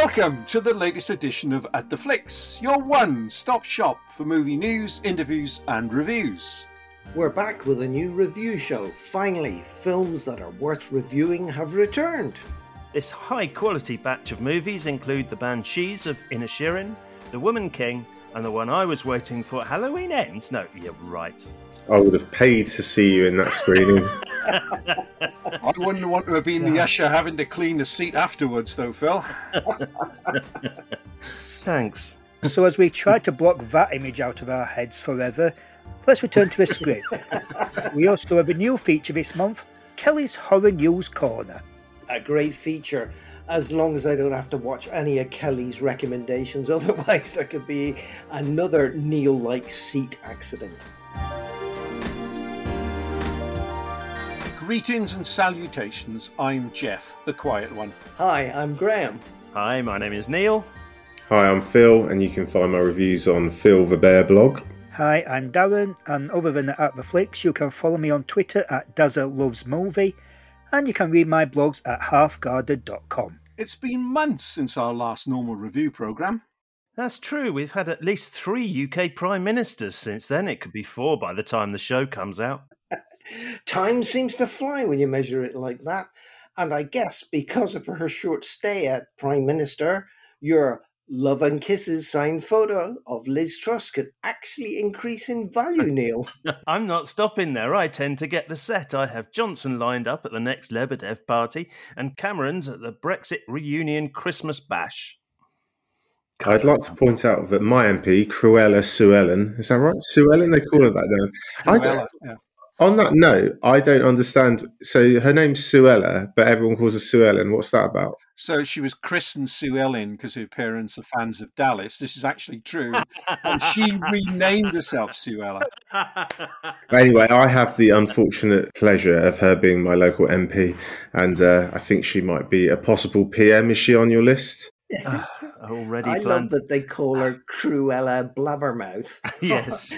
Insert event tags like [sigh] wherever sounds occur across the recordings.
Welcome to the latest edition of At the Flicks, your one stop shop for movie news, interviews, and reviews. We're back with a new review show. Finally, films that are worth reviewing have returned. This high quality batch of movies include The Banshees of Inisherin, The Woman King, and the one I was waiting for, Halloween Ends. No, you're right. I would have paid to see you in that screening. [laughs] I wouldn't want to have been the usher having to clean the seat afterwards, though, Phil. Thanks. So, as we try to block that image out of our heads forever, let's return to the script. we also have a new feature this month Kelly's Horror News Corner. A great feature, as long as I don't have to watch any of Kelly's recommendations. [laughs] Otherwise, there could be another Neil like seat accident. Greetings and salutations. I'm Jeff, the quiet one. Hi, I'm Graham. Hi, my name is Neil. Hi, I'm Phil, and you can find my reviews on Phil the Bear blog. Hi, I'm Darren, and other than at the flicks, you can follow me on Twitter at Dazza Loves Movie, and you can read my blogs at halfguarded.com. It's been months since our last normal review programme. That's true. We've had at least three UK Prime Ministers since then. It could be four by the time the show comes out. Time seems to fly when you measure it like that. And I guess because of her short stay at Prime Minister, your love and kisses signed photo of Liz Truss could actually increase in value, Neil. [laughs] I'm not stopping there. I tend to get the set. I have Johnson lined up at the next Lebedev party and Cameron's at the Brexit reunion Christmas bash. I'd like to point out that my MP, Cruella Sue Ellen, is that right? Sue Ellen, they call her that now. I don't, Yeah. On that note, I don't understand. So her name's Suella, but everyone calls her Sue Ellen. What's that about? So she was christened Sue Ellen because her parents are fans of Dallas. This is actually true. and she renamed herself Suella. [laughs] Anyway, I have the unfortunate pleasure of her being my local MP, and uh, I think she might be a possible PM. Is she on your list? [sighs] [laughs] Already I love that they call her Cruella Blabbermouth. [laughs] [laughs] Yes.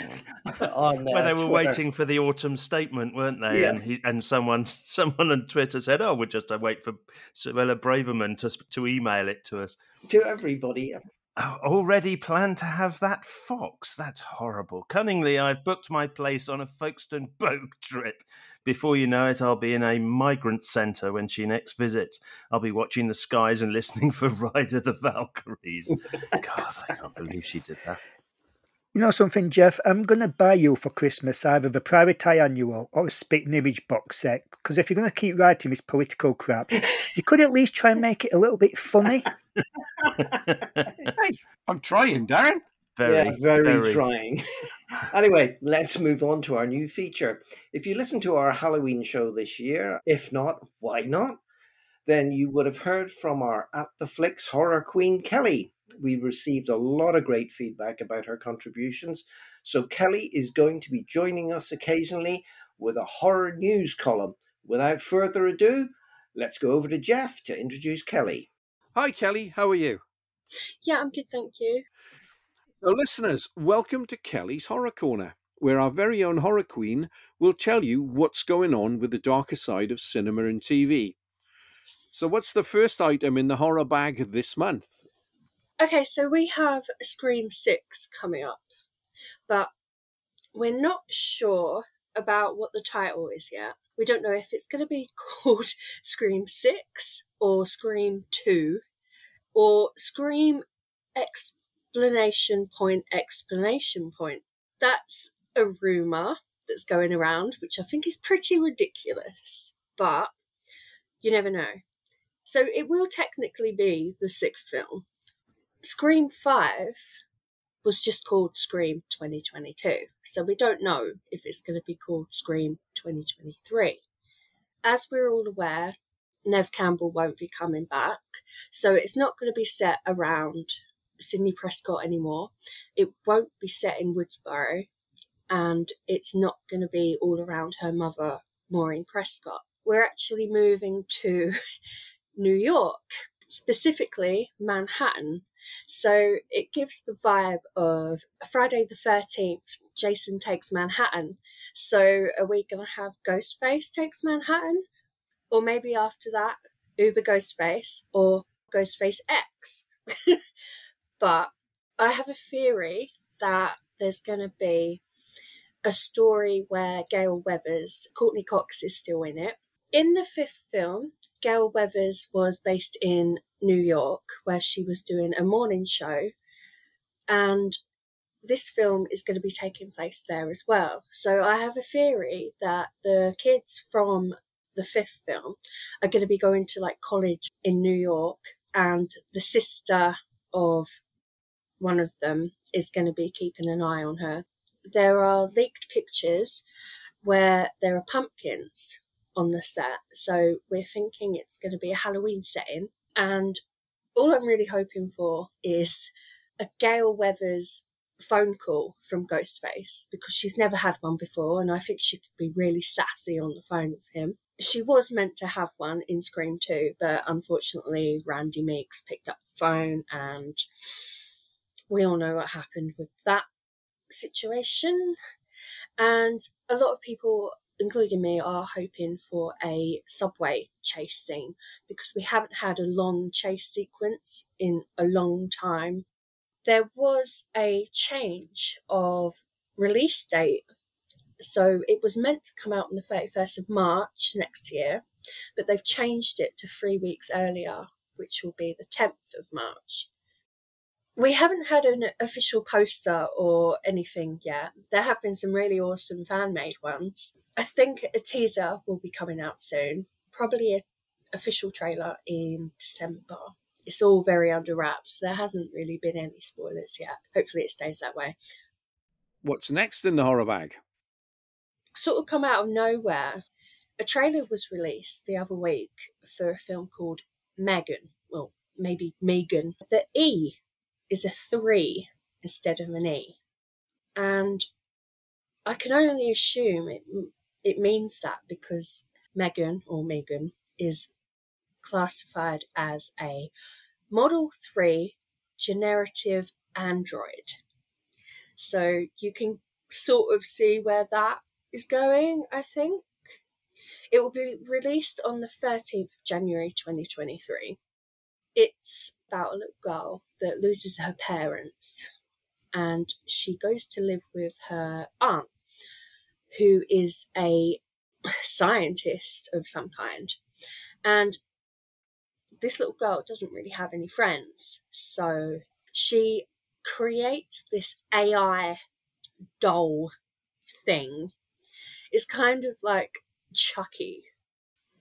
on, uh, Where they were Twitter. waiting for the autumn statement, weren't they? Yeah. And he, and someone [laughs] someone on Twitter said, "Oh, we'll just uh, wait for Suella Braverman to to email it to us." to everybody. Oh, already planned to have that fox. That's horrible. Cunningly, I've booked my place on a Folkestone boat trip. Before you know it, I'll be in a migrant centre when she next visits. I'll be watching the skies and [laughs] listening for Ride of the Valkyries. [laughs] God, I can't believe she did that. You know something, Jeff? I'm going to buy you for Christmas either the Private Eye Annual or a Spitting Image box set, because if you're going to keep writing this political crap, you could at least try and make it a little bit funny. [laughs] Hey, I'm trying, Darren. Very, yeah, very, trying. [laughs] anyway, let's move on to our new feature. If you listen to our Halloween show this year, if not, why not? Then you would have heard from our At the Flicks horror queen, Kelly. We received a lot of great feedback about her contributions. So, Kelly is going to be joining us occasionally with a horror news column. Without further ado, let's go over to Jeff to introduce Kelly. Hi, Kelly. How are you? Yeah, I'm good, thank you. So, listeners, welcome to Kelly's Horror Corner, where our very own horror queen will tell you what's going on with the darker side of cinema and TV. So, what's the first item in the horror bag this month? Okay, so we have Scream 6 coming up, but we're not sure about what the title is yet. We don't know if it's going to be [laughs] called Scream 6 or Scream 2 or Scream Explanation Point Explanation Point. That's a rumour that's going around, which I think is pretty ridiculous, but you never know. So it will technically be the sixth film. Scream 5 was just called Scream 2022, so we don't know if it's going to be called Scream 2023. As we're all aware, Neve Campbell won't be coming back, so it's not going to be set around Sidney Prescott anymore. It won't be set in Woodsboro, and it's not going to be all around her mother, Maureen Prescott. We're actually moving to [laughs] New York, specifically Manhattan. So it gives the vibe of Friday the 13th, Jason takes Manhattan. So are we going to have Ghostface takes Manhattan? Or maybe after that, Uber Ghostface or Ghostface X. [laughs] but I have a theory that there's going to be a story where Gale Weathers, Courteney Cox is still in it. In the fifth film, Gale Weathers was based in New York, where she was doing a morning show, and this film is going to be taking place there as well. So I have a theory that the kids from the fifth film are going to be going to like college in New York, and the sister of one of them is going to be keeping an eye on her. There are leaked pictures where there are pumpkins on the set, so we're thinking it's going to be a Halloween setting. And all I'm really hoping for is a Gale Weathers phone call from Ghostface because she's never had one before, and I think she could be really sassy on the phone with him. She was meant to have one in Scream 2, but unfortunately, Randy Meeks picked up the phone, and we all know what happened with that situation. And a lot of people, including me, are hoping for a subway chase scene because we haven't had a long chase sequence in a long time there was a change of release date. So it was meant to come out on the 31st of March next year, but they've changed it to three weeks earlier, which will be the 10th of March. We haven't had an official poster or anything yet. There have been some really awesome fan made ones. I think a teaser will be coming out soon, probably an official trailer in December it's all very under wraps. There hasn't really been any spoilers yet. Hopefully, it stays that way. What's next in the horror bag? Sort of come out of nowhere. A trailer was released the other week for a film called Megan. Well, maybe Megan. The E is a three instead of an E. And I can only assume it, it means that because Megan or Megan is classified as a Model 3 generative android. So you can sort of see where that is going, I think. It will be released on the 13th of January 2023. It's about a little girl that loses her parents and she goes to live with her aunt, who is a [laughs] scientist of some kind. And this little girl doesn't really have any friends. So she creates this AI doll thing. It's kind of like Chucky.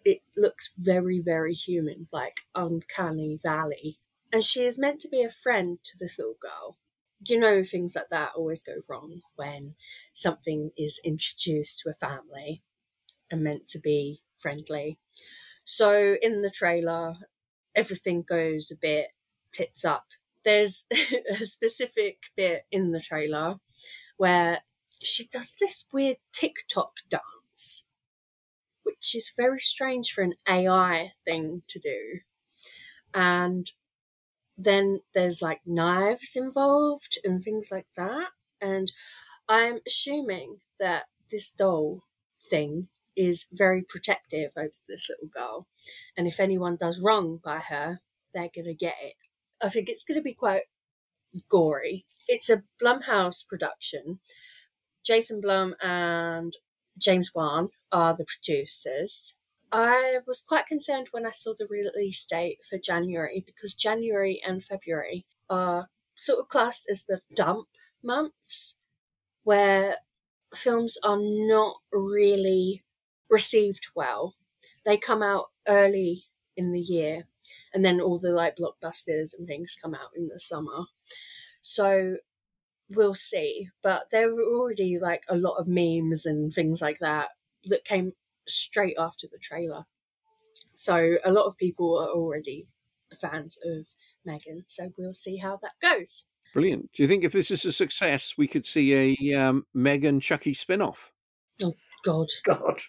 It looks very, very human, like Uncanny Valley. And she is meant to be a friend to this little girl. You know, things like that always go wrong when something is introduced to a family and meant to be friendly. So in the trailer, everything goes a bit tits up. There's [laughs] a specific bit in the trailer where she does this weird TikTok dance, which is very strange for an AI thing to do. And then there's like knives involved and things like that. And I'm assuming that this doll thing is very protective over this little girl. And if anyone does wrong by her, they're going to get it. I think it's going to be quite gory. It's a Blumhouse production. Jason Blum and James Wan are the producers. I was quite concerned when I saw the release date for January because January and February are sort of classed as the dump months where films are not really received well. They come out early in the year, and then all the like blockbusters and things come out in the summer. So we'll see. But there were already like a lot of memes and things like that that came straight after the trailer. So a lot of people are already fans of Megan. So we'll see how that goes. Brilliant. Do you think if this is a success, we could see a um, Megan Chucky spin off? Oh, God. God.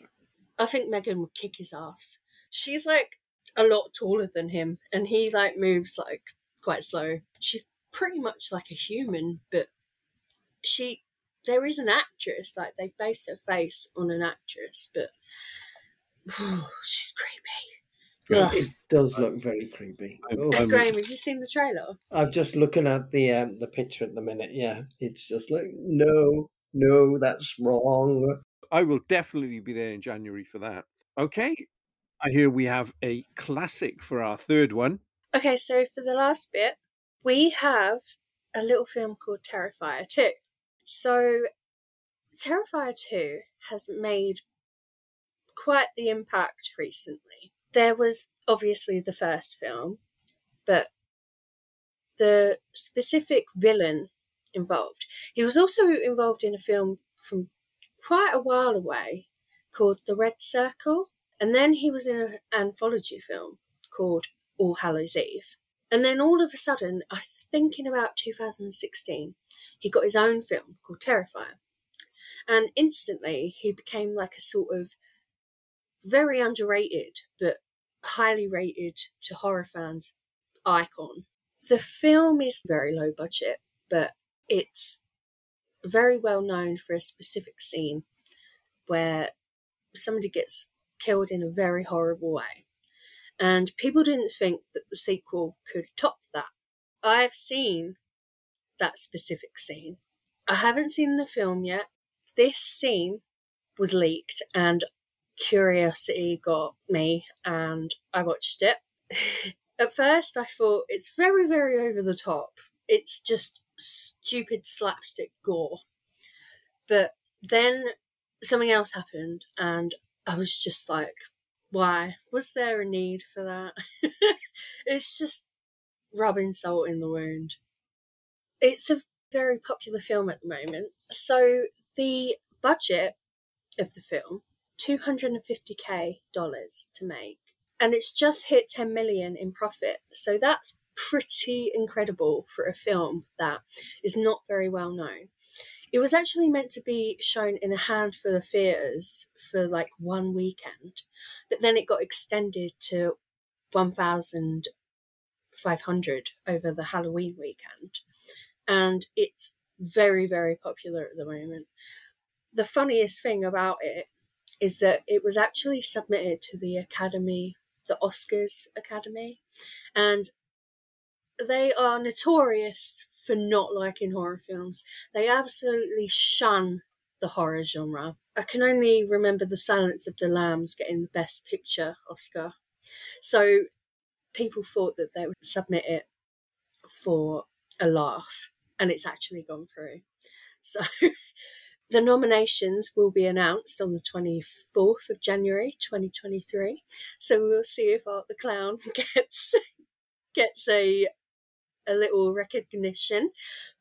I think Megan would kick his ass. She's like a lot taller than him, and he like moves like quite slow. She's pretty much like a human, but she there is an actress like they've based her face on an actress, but oh, she's creepy. Ugh. It does look very creepy. I'm- Oh, I'm- Graham, have you seen the trailer? I'm just looking at the um, the picture at the minute. Yeah, it's just like no, no, that's wrong. I will definitely be there in January for that. Okay. I hear we have a classic for our third one. Okay, so for the last bit, we have a little film called Terrifier 2. So, Terrifier 2 has made quite the impact recently. There was obviously the first film, but the specific villain involved. He was also involved in a film from quite a while away called The Red Circle, and then he was in an anthology film called All Hallows Eve. And then all of a sudden, I think in about 2016, he got his own film called Terrifier. And instantly, he became like a sort of very underrated, but highly rated to horror fans icon. The film is very low budget, but it's very well known for a specific scene where somebody gets killed in a very horrible way. And people didn't think that the sequel could top that. I've seen that specific scene. I haven't seen the film yet. This scene was leaked and curiosity got me and I watched it. [laughs] At first, I thought it's very, very over the top. It's just stupid slapstick gore. But then something else happened and I was just like, why? Was there a need for that? [laughs] it's just rubbing salt in the wound. It's a very popular film at the moment. So the budget of the film, 250k dollars to make, and it's just hit 10 million in profit. So that's pretty incredible for a film that is not very well known. It was actually meant to be shown in a handful of theatres for like one weekend, but then it got extended to 1,500 over the Halloween weekend. And it's very, very popular at the moment. The funniest thing about it is that it was actually submitted to the Academy, the Oscars Academy, and they are notorious for not liking horror films. They absolutely shun the horror genre. I can only remember The Silence of the Lambs getting the Best Picture Oscar. So people thought that they would submit it for a laugh, and it's actually gone through. So [laughs] the nominations will be announced on the 24th of January 2023. So we'll see if Art the Clown [laughs] gets gets a a little recognition,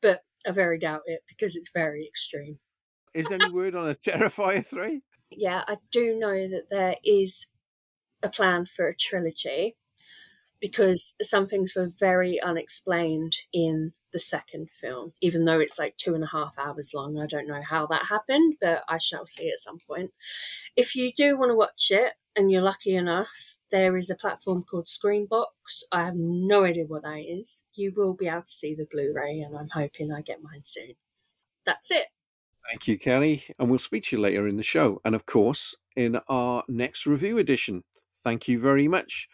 but I very doubt it because it's very extreme. Is there any word on a Terrifier 3? Yeah, I do know that there is a plan for a trilogy because some things were very unexplained in the second film, even though it's like two and a half hours long. I don't know how that happened, but I shall see at some point. If you do want to watch it and you're lucky enough, there is a platform called Screambox. I have no idea what that is. You will be able to see the Blu ray, and I'm hoping I get mine soon. That's it. Thank you, Kelly. And we'll speak to you later in the show. And of course, in our next review edition. Thank you very much.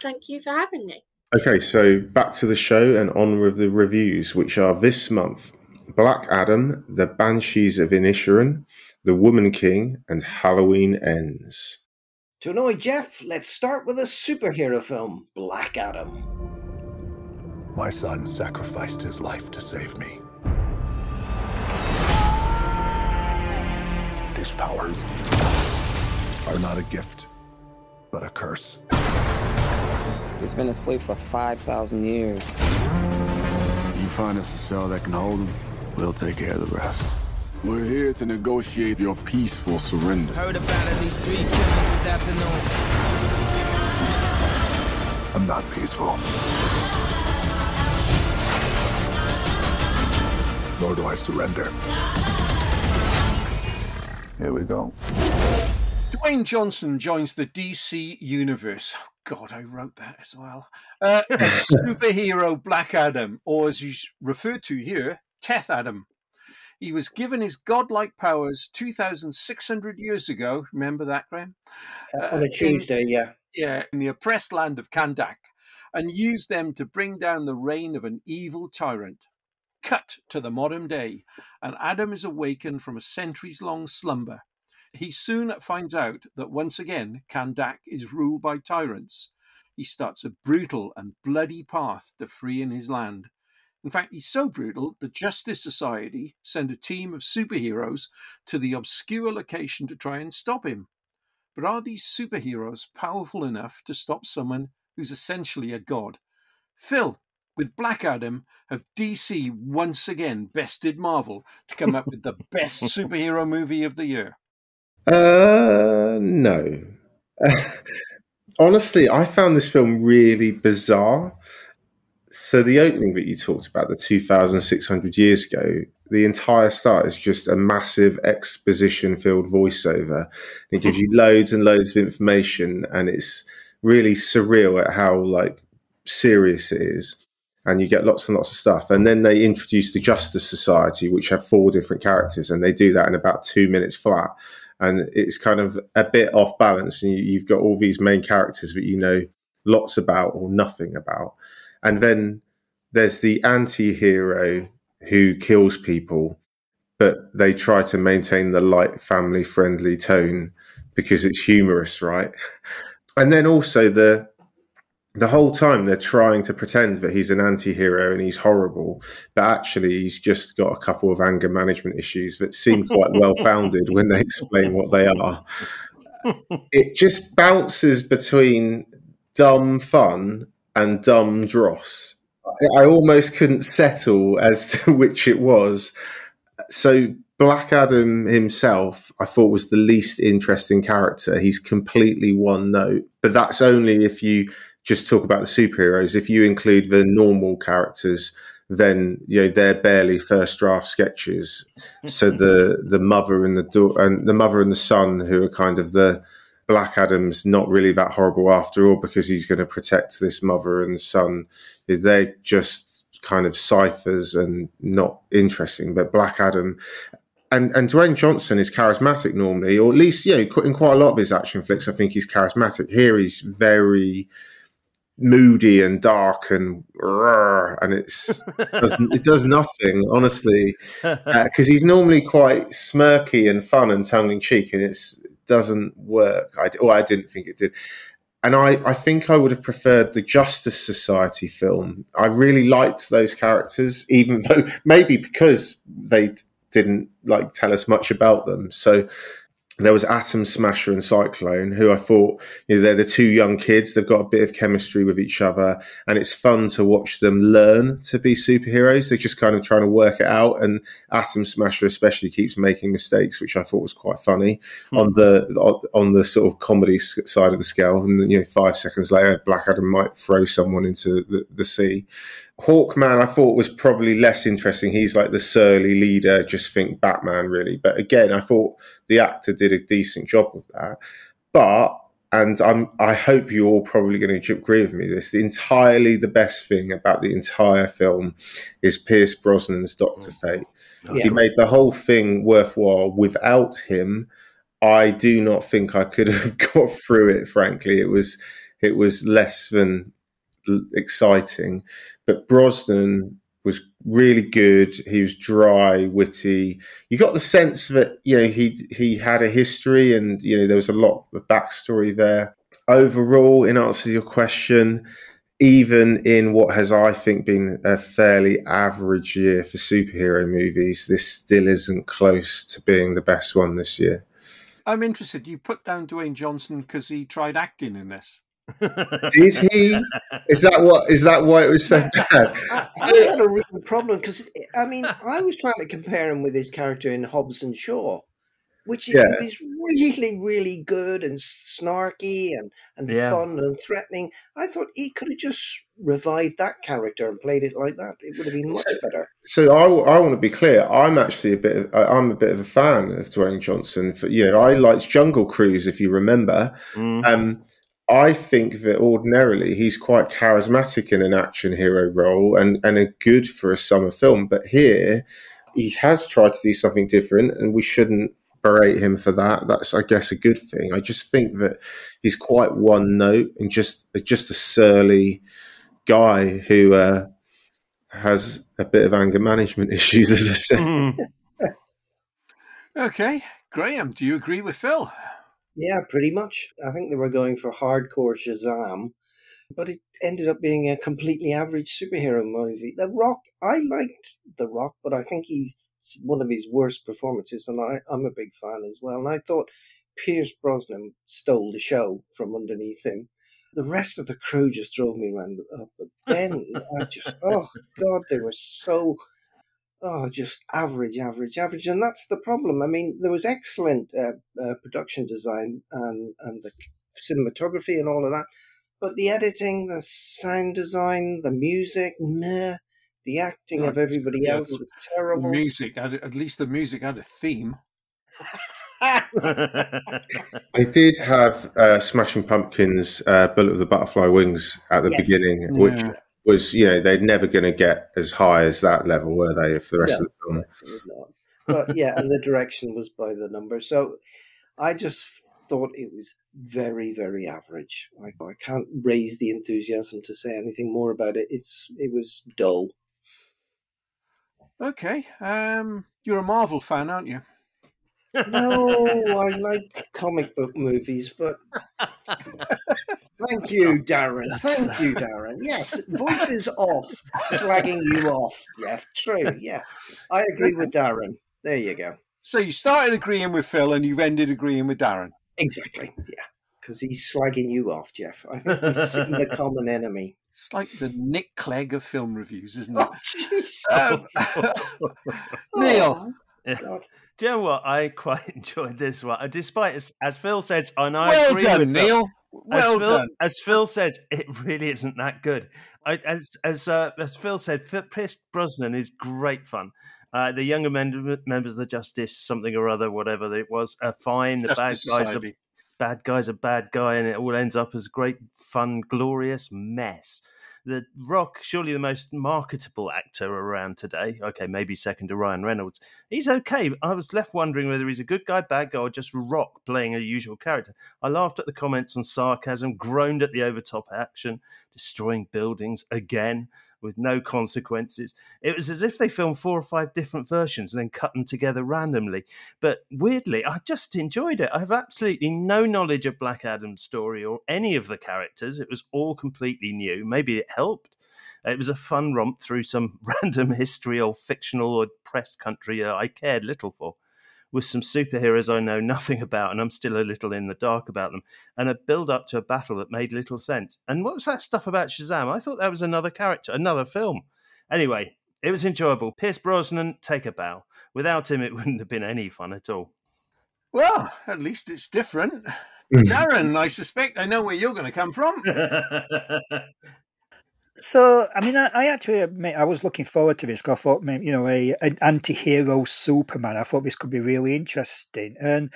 Thank you for having me. Okay, so back to the show and on with the reviews, which are this month Black Adam, The Banshees of Inisherin, The Woman King, and Halloween Ends. To annoy Jeff, let's start with a superhero film, Black Adam. My son sacrificed his life to save me. These powers are not a gift, but a curse. He's been asleep for 5,000 years. You find us a cell that can hold him, we'll take care of the rest. We're here to negotiate your peaceful surrender. Heard about at least three killings this afternoon. I'm not peaceful. Nor do I surrender. Here we go. Dwayne Johnson joins the DC Universe. God, I wrote that as well. Uh, [laughs] superhero Black Adam, or as he's referred to here, Teth Adam. He was given his godlike powers 2,600 years ago. Remember that, Graham? Uh, on a in- Tuesday, yeah. yeah, in the oppressed land of Kahndaq and used them to bring down the reign of an evil tyrant. Cut to the modern day, and Adam is awakened from a centuries long slumber. He soon finds out that once again Kahndaq is ruled by tyrants. He starts a brutal and bloody path to freeing his land. In fact, he's so brutal that Justice Society send a team of superheroes to the obscure location to try and stop him. But are these superheroes powerful enough to stop someone who's essentially a god? Phil, with Black Adam, have DC once again bested Marvel to come up with the best [laughs] superhero movie of the year? Uh, no. [laughs] Honestly, I found this film really bizarre. So the opening that you talked about, the 2,600 years ago, the entire start is just a massive exposition-filled voiceover. It gives you loads and loads of information, and it's really surreal at how like serious it is. And you get lots and lots of stuff. And then they introduce the Justice Society, which have four different characters, and they do that in about two minutes flat. And it's kind of a bit off balance. And you've got all these main characters that you know lots about or nothing about and then there's the anti-hero who kills people but they try to maintain the light family friendly tone because it's humorous right [laughs] and then also the the whole time they're trying to pretend that he's an anti-hero and he's horrible but actually he's just got a couple of anger management issues that seem quite [laughs] well founded when they explain what they are it just bounces between dumb fun and dumb dross. I almost couldn't settle as to [laughs] which it was. So Black Adam himself, I thought was the least interesting character. He's completely one note, but that's only if you just talk about the superheroes. If you include the normal characters, then you know they're barely first draft sketches. so mm-hmm. the the mother and the do- and the mother and the son, who are kind of the Black Adam's not really that horrible after all because he's going to protect this mother and son. They're just kind of ciphers and not interesting. But Black Adam and and Dwayne Johnson is charismatic normally, or at least yeah, in quite a lot of his action flicks, I think he's charismatic. Here he's very moody and dark and and it's [laughs] it does nothing honestly because [laughs] uh, he's normally quite smirky and fun and tongue in cheek and it's doesn't work. I, or I didn't think it did. And I, I think I would have preferred the Justice Society film. I really liked those characters, even [laughs] though maybe because they didn't like tell us much about them. So there was Atom Smasher and Cyclone, who I thought, you know, they're the two young kids. They've got a bit of chemistry with each other, and it's fun to watch them learn to be superheroes. They're just kind of trying to work it out, and Atom Smasher especially keeps making mistakes, which I thought was quite funny hmm. on the on the sort of comedy side of the scale. And you know, five seconds later, Black Adam might throw someone into the, the sea. Hawkman, I thought was probably less interesting. He's like the surly leader, just think Batman, really. But again, I thought the actor did a decent job with that. But and I'm I hope you're all probably going to agree with me. This the entirely the best thing about the entire film is Pierce Brosnan's Doctor mm. Fate. Yeah. He made the whole thing worthwhile. Without him, I do not think I could [laughs] have got through it. Frankly, it was it was less than exciting. But Brosnan was really good. He was dry, witty. You got the sense that you know he he had a history, and you know there was a lot of backstory there. Overall, in answer to your question, even in what has I think been a fairly average year for superhero movies, this still isn't close to being the best one this year. I'm interested. You put down Dwayne Johnson because he tried acting in this. Did he? Is that what? Is that why it was so [laughs] bad? I, I had a real problem because I mean I was trying to compare him with his character in Hobbs and Shaw, which yeah. is really, really good and snarky and and yeah. fun and threatening. I thought he could have just revived that character and played it like that. It would have been much so, better. So I, I want to be clear. I'm actually a bit. Of, I'm a bit of a fan of Dwayne Johnson. For you know, I liked Jungle Cruise, if you remember. Mm. Um, I think that ordinarily he's quite charismatic in an action hero role and, and a good for a summer film. But here he has tried to do something different, and we shouldn't berate him for that. That's, I guess, a good thing. I just think that he's quite one note and just just a surly guy who uh, has a bit of anger management [laughs] issues, as I said. Mm. Okay, Graham, do you agree with Phil? Yeah, pretty much. I think they were going for hardcore Shazam, but it ended up being a completely average superhero movie. The Rock, I liked The Rock, but I think he's one of his worst performances, and I, I'm a big fan as well. And I thought Pierce Brosnan stole the show from underneath him. The rest of the crew just drove me around up. But then I just, [laughs] oh God, they were so oh, just average, average, average, and that's the problem. I mean, there was excellent uh, uh, production design and and the cinematography and all of that, but the editing, the sound design, the music, meh. The acting of everybody Yeah, else was terrible. Music, at least the music had a theme. I did have uh, Smashing Pumpkins' uh, "Bullet of the Butterfly Wings" at the Yes. beginning, which Yeah. Was, you know, they're never going to get as high as that level, were they? If the rest No, of the film, definitely not. But yeah, and the direction was by the number. So I just thought it was very, very average. Like I can't raise the enthusiasm to say anything more about it. It's it was dull. Okay, um, you're a Marvel fan, aren't you? No, [laughs] I like comic book movies, but [laughs] thank you, [laughs] Darren. Thank you, [laughs] Darren. Yes, voices off, slagging you off. Jeff, true. Yeah, I agree with Darren. There you go. So you started agreeing with Phil and you've ended agreeing with Darren. Exactly. Yeah, because he's slagging you off, Jeff. I think we're seeing the [laughs] common enemy. It's like the Nick Clegg of film reviews, isn't it? Oh. Um, Neil, Oh, [laughs] God. Do you know what? I quite [laughs] enjoyed this one, despite as, as Phil says, and I well agree done, with Phil, Neil. as Well Phil, done. as Phil says, it really isn't that good. I, as as uh, as Phil said, Pierce Brosnan is great fun. Uh, the younger men, members of the Justice, something or other, whatever it was, are fine. The Justice bad guys are bad guy's a bad guy, and it all ends up as great, fun, glorious mess. The Rock, surely the most marketable actor around today. Okay, maybe second to Ryan Reynolds. He's okay. I was left wondering whether he's a good guy, bad guy, or just Rock playing a usual character. I laughed at the comments on sarcasm, groaned at the overtop action, destroying buildings again with no consequences. It was as if they filmed four or five different versions and then cut them together randomly. But weirdly, I just enjoyed it. I have absolutely no knowledge of Black Adam's story or any of the characters. It was all completely new. Maybe it helped. It was a fun romp through some [laughs] random history or fictional or pressed country I cared little for, with some superheroes I know nothing about and I'm still a little in the dark about them, and a build up to a battle that made little sense. And what was that stuff about Shazam? I thought that was another character, another film. Anyway, it was enjoyable. Pierce Brosnan, take a bow. Without him, it [laughs] wouldn't have been any fun at all. Well, at least it's different. [laughs] Darren, I suspect I know where you're going to come from. [laughs] So, I mean, I, I actually admit I was looking forward to this. I thought, you know, a an anti-hero Superman. I thought this could be really interesting. And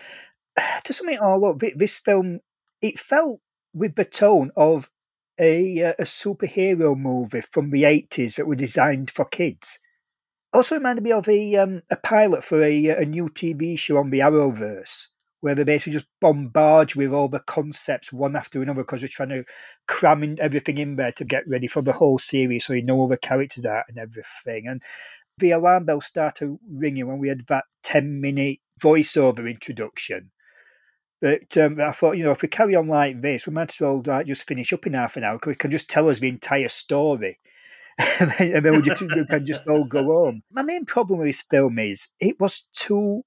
[sighs] to sum it all up, this film it felt with the tone of a uh, a superhero movie from the eighties that were designed for kids. Also reminded me of a um, a pilot for a a new TV show on the Arrowverse, where they basically just bombard you with all the concepts one after another because they're trying to cram in everything in there to get ready for the whole series, so you know all the characters are and everything. And the alarm bell started ringing when we had that ten minute voiceover introduction. But um, I thought, you know, if we carry on like this, we might as well like, just finish up in half an hour because it can just tell us the entire story. [laughs] and then we, just, we can just all go home. My main problem with this film is it was too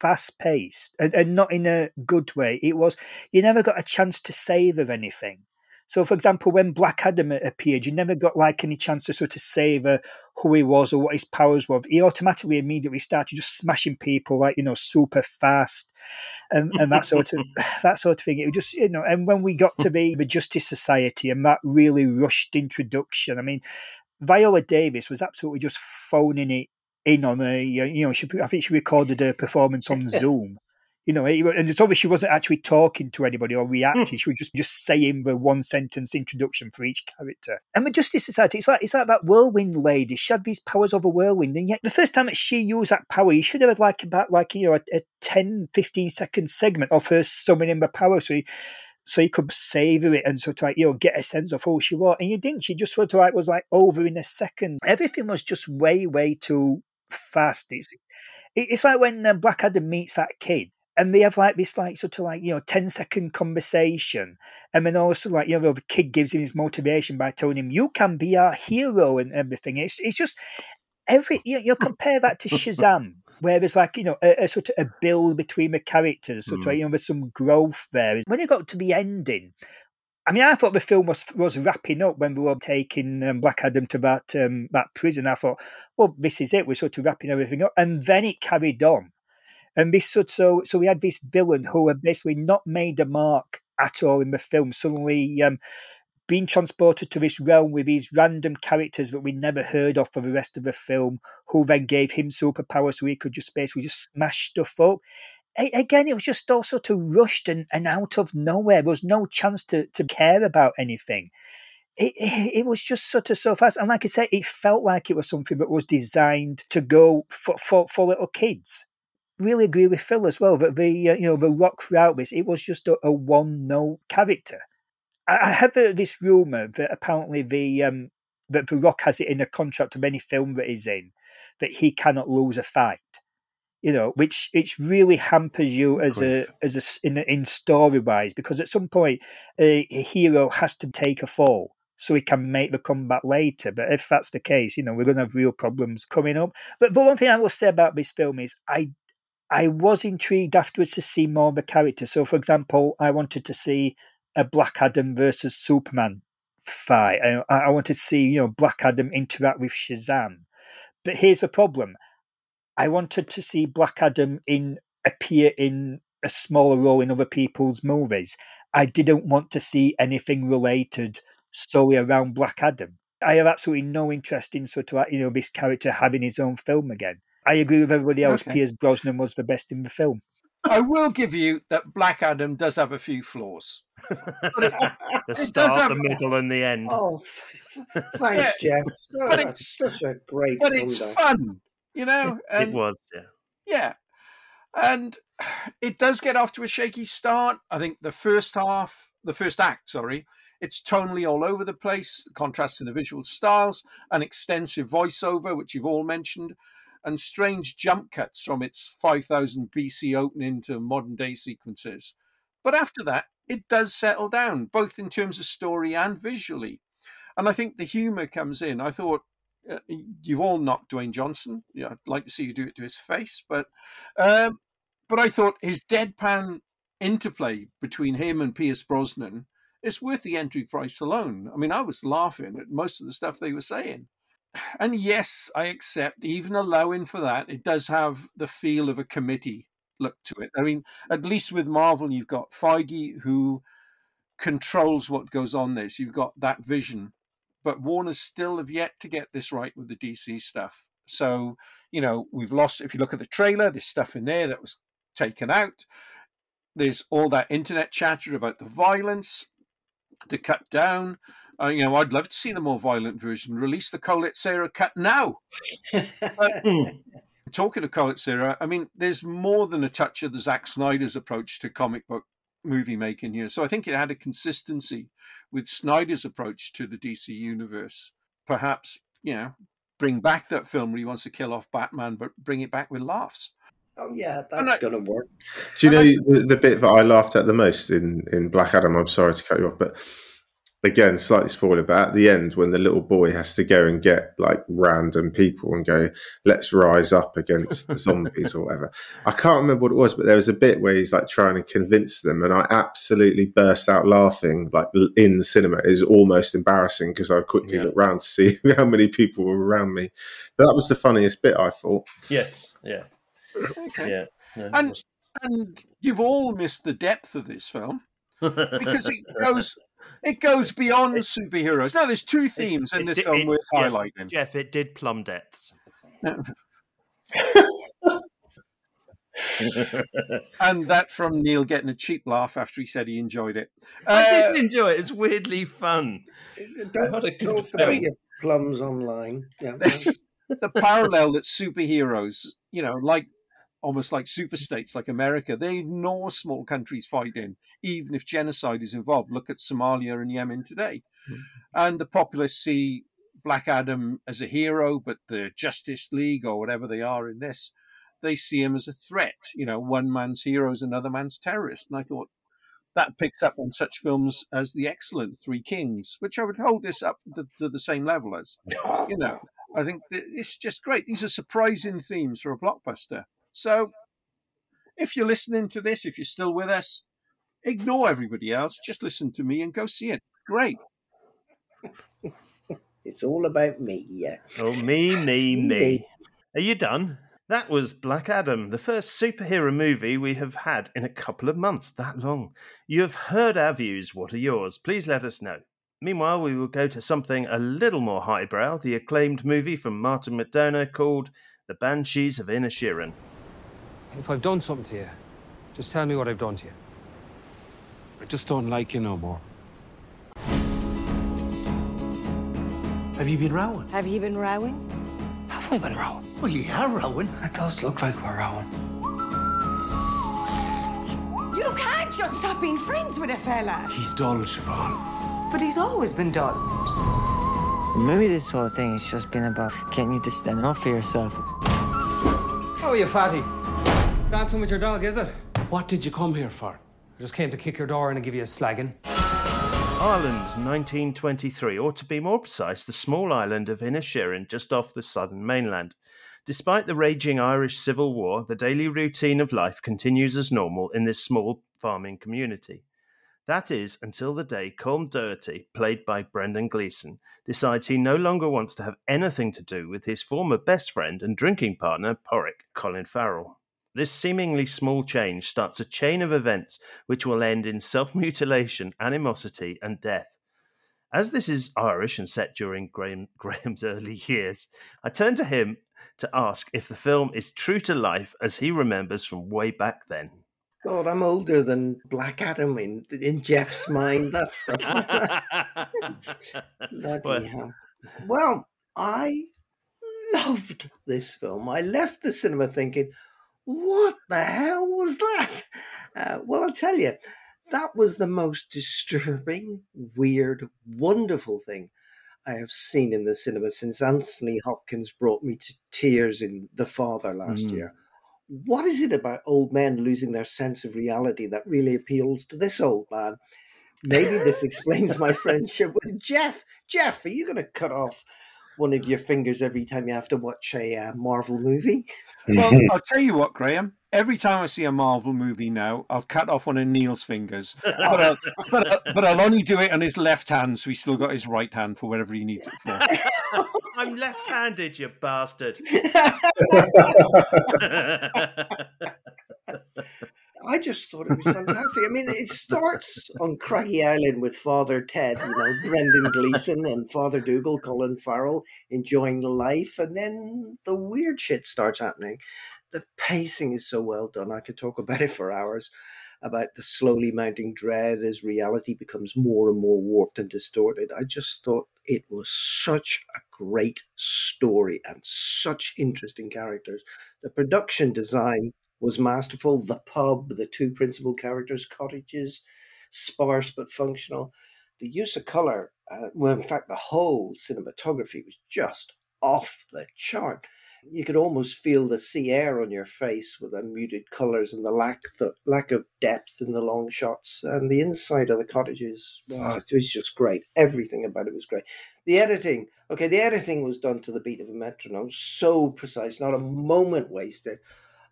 fast paced and, and not in a good way. It was, you never got a chance to savour anything. So, for example, when Black Adam appeared, you never got like any chance to sort of savour uh, who he was or what his powers were. He automatically immediately started just smashing people like you know super fast and, and that sort of [laughs] [laughs] that sort of thing. It was just you know, and when we got to the the Justice Society and that really rushed introduction, I mean, Viola Davis was absolutely just phoning it in on a you know she I think she recorded her performance on [laughs] Zoom. You know, and it's obvious she wasn't actually talking to anybody or hmm. reacting. She was just just saying the one sentence introduction for each character. And with Justice Society, it's like it's like that whirlwind lady. She had these powers over whirlwind, and yet the first time that she used that power, you should have had like about like you know a, a 10, 15 second segment of her summoning the power. So. You, so you could savor it and sort of like, you know, get a sense of who she was. And you didn't. She just sort of like was like over in a second. Everything was just way, way too fast. It's, it's like when uh, Black Adam meets that kid and they have like this like sort of like, you know, 10 second conversation. And then also like, you know, the kid gives him his motivation by telling him, you can be our hero and everything. It's, it's just every, you, you [laughs] compare that to Shazam. Where there's like you know a, a sort of a build between the characters, sort of Mm. you know there's some growth there. When it got to the ending, I mean, I thought the film was was wrapping up when we were taking um, Black Adam to that um, that prison. I thought, well, this is it. We're sort of wrapping everything up, and then it carried on. And this sort so so we had this villain who had basically not made a mark at all in the film. Suddenly, um, being transported to this realm with these random characters that we never heard of for the rest of the film, who then gave him superpowers so he could just basically just smash stuff up again, it was just all sort of rushed and, and out of nowhere. There was no chance to, to care about anything. It, it, [laughs] it was just sort of so fast. And like I said, it felt like it was something that was designed to go for, for, for little kids. Really agree with Phil as well that the uh, you know the Rock throughout this it was just a, a one note character. I, I have this rumor that apparently the um, that the Rock has it in a contract of any film that he's in that he cannot lose a fight you know, which which really hampers you as a as a in in story wise because at some point a, a hero has to take a fall so he can make the comeback later. But if that's the case, you know, we're going to have real problems coming up. But but one thing I will say about this film is I I was intrigued afterwards to see more of the character. So, for example, I wanted to see a Black Adam versus Superman fight. I, I wanted to see you know Black Adam interact with Shazam. But here's the problem. I wanted to see Black Adam in appear in a smaller role in other people's movies. I didn't want to see anything related solely around Black Adam. I have absolutely no interest in sort of like, you know this character having his own film again. I agree with everybody else. Okay. Pierce Brosnan was the best in the film. I will give you that Black Adam does have a few flaws. [laughs] the start, have- the middle, and the end. Oh, th- thanks, Jeff. Oh, but that's such a great But it's fun, you know. it was, yeah. Yeah. And [sighs] it does get off to a shaky start. I think the first half, the first act, sorry, it's tonally all over the place, Contrast in the visual styles, an extensive voiceover, which you've all mentioned, and strange jump cuts from its 5000 BC opening to modern day sequences. But after that, it does settle down, both in terms of story and visually. And I think the humor comes in. I thought uh, you've all knocked Dwayne Johnson. Yeah, I'd like to see you do it to his face, but um, but I thought his deadpan interplay between him and Pierce Brosnan is worth the entry price alone. I mean, I was laughing at most of the stuff they were saying. And yes, I accept, even allowing for that, it does have the feel of a committee look to it. I mean, at least with Marvel, you've got Feige who controls what goes on there. So you've got that vision. But Warner's still have yet to get this right with the DC stuff. So, you know, we've lost, if you look at the trailer, there's stuff in there that was taken out. There's all that internet chatter about the violence to cut down. Uh, you know, I'd love to see the more violent version. Release the Collet-Serra cut now. [laughs] But talking of Collet-Serra, I mean, there's more than a touch of the Zack Snyder's approach to comic book movie making here. So I think it had a consistency with Snyder's approach to the DC universe. Perhaps, you know, bring back that film where he wants to kill off Batman, but bring it back with laughs. Oh yeah, that's I- going to work. Do you know the, the bit that I laughed at the most in, in Black Adam? I'm sorry to cut you off, but again, slightly spoiler, but at the end, when the little boy has to go and get like random people and go, let's rise up against the zombies or whatever. I can't remember what it was, but there was a bit where he's like trying to convince them, and I absolutely burst out laughing, like in the cinema. It was almost embarrassing because I quickly Yeah. looked round to see [laughs] how many people were around me. But that was the funniest bit, I thought. Yes, yeah, Okay. yeah. No, And was- and you've all missed the depth of this film because it [laughs] goes it goes beyond superheroes. Now there's two themes in this did- film it- worth yes, highlighting. Jeff, it did plumb depths. [laughs] and that from Neil getting a cheap laugh after he said he enjoyed it. I Uh, did enjoy it. It's weirdly fun. Don't, What a good don't film. put your plums online. Yeah. [laughs] the parallel that superheroes, you know, like almost like super states like America, they ignore small countries fighting, even if genocide is involved. Look at Somalia and Yemen today. Hmm. And the populace see Black Adam as a hero, but the Justice League or whatever they are in this, they see him as a threat. You know, one man's hero is another man's terrorist. And I thought that picks up on such films as the excellent Three Kings, which I would hold this up to, to the same level as. You know, I think it's just great. These are surprising themes for a blockbuster. So, if you're listening to this, if you're still with us, ignore everybody else. Just listen to me and go see it. Great. [laughs] It's all about me, yeah. Oh, me, [laughs] me, me. Me. Are you done? That was Black Adam, the first superhero movie we have had in a couple of months. That long. You have heard our views. What are yours? Please let us know. Meanwhile, we will go to something a little more highbrow the acclaimed movie from Martin McDonagh called The Banshees of Inisherin. If I've done something to you, just tell me what I've done to you. I just don't like you no more. Have you been rowing? Have you been rowing? Have we been rowing? Well, you are rowing. It does look like we're rowing. You can't just stop being friends with a fella. He's dull, Siobhan. But he's always been dull. Maybe this whole thing has just been about getting you to stand up for yourself. Oh, you fatty. Dancing with your dog, is it? What did you come here for? I just came to kick your door in and give you a slagging. Ireland, 1923, or to be more precise, the small island of Inisherin, just off the southern mainland. Despite the raging Irish Civil War, the daily routine of life continues as normal in this small farming community. That is until the day Colm Doherty, played by Brendan Gleeson, decides he no longer wants to have anything to do with his former best friend and drinking partner, Pádraic, Colin Farrell. This seemingly small change starts a chain of events which will end in self mutilation, [laughs] animosity, and death. As this is Irish and set during Graham, [laughs] Graham's early years, I turn to him to ask if the film is true to life as he remembers from way back then. God, I'm older than Black Adam in in Jeff's mind. That's the [laughs] bloody Well- hell. Well, I loved this film. I left the cinema thinking, "What the hell was that?" Uh, well, I'll tell you, that was the most disturbing, weird, wonderful thing I have seen in the cinema since Anthony Hopkins brought me to tears in The Father last Mm. year. What is it about old men losing their sense of reality that really appeals to this old man? Maybe this [laughs] explains my friendship with Jeff. Jeff, are you going to cut off one of your fingers every time you have to watch a uh, Marvel movie? [laughs] Well, [laughs] I'll tell you what, Graham. Every time I see a Marvel movie now, I'll cut off one of Neil's fingers, [laughs] but I'll, but, I'll, but I'll only do it on his left hand, so he's still got his right hand for whatever he needs it for. I'm left handed, you bastard. I just thought it was fantastic. I mean, it starts on Craggy Island with Father Ted, you know, Brendan Gleeson and Father Dougal, Colin Farrell enjoying life, and then the weird shit starts happening. The pacing is so well done. I could talk about it for hours about the slowly mounting dread as reality becomes more and more warped and distorted. I just thought it was such a great story and such interesting characters. The production design was masterful. The pub, the two principal characters' cottages, sparse but functional. The use of color, uh, well, in fact, the whole cinematography was just off the chart. You could almost feel the sea air on your face with the muted colors and the lack the lack of depth in the long shots. And the inside of the cottages, wow, it was just great. Everything about it was great. The editing, okay, the editing was done to the beat of a metronome, so precise, not a moment wasted.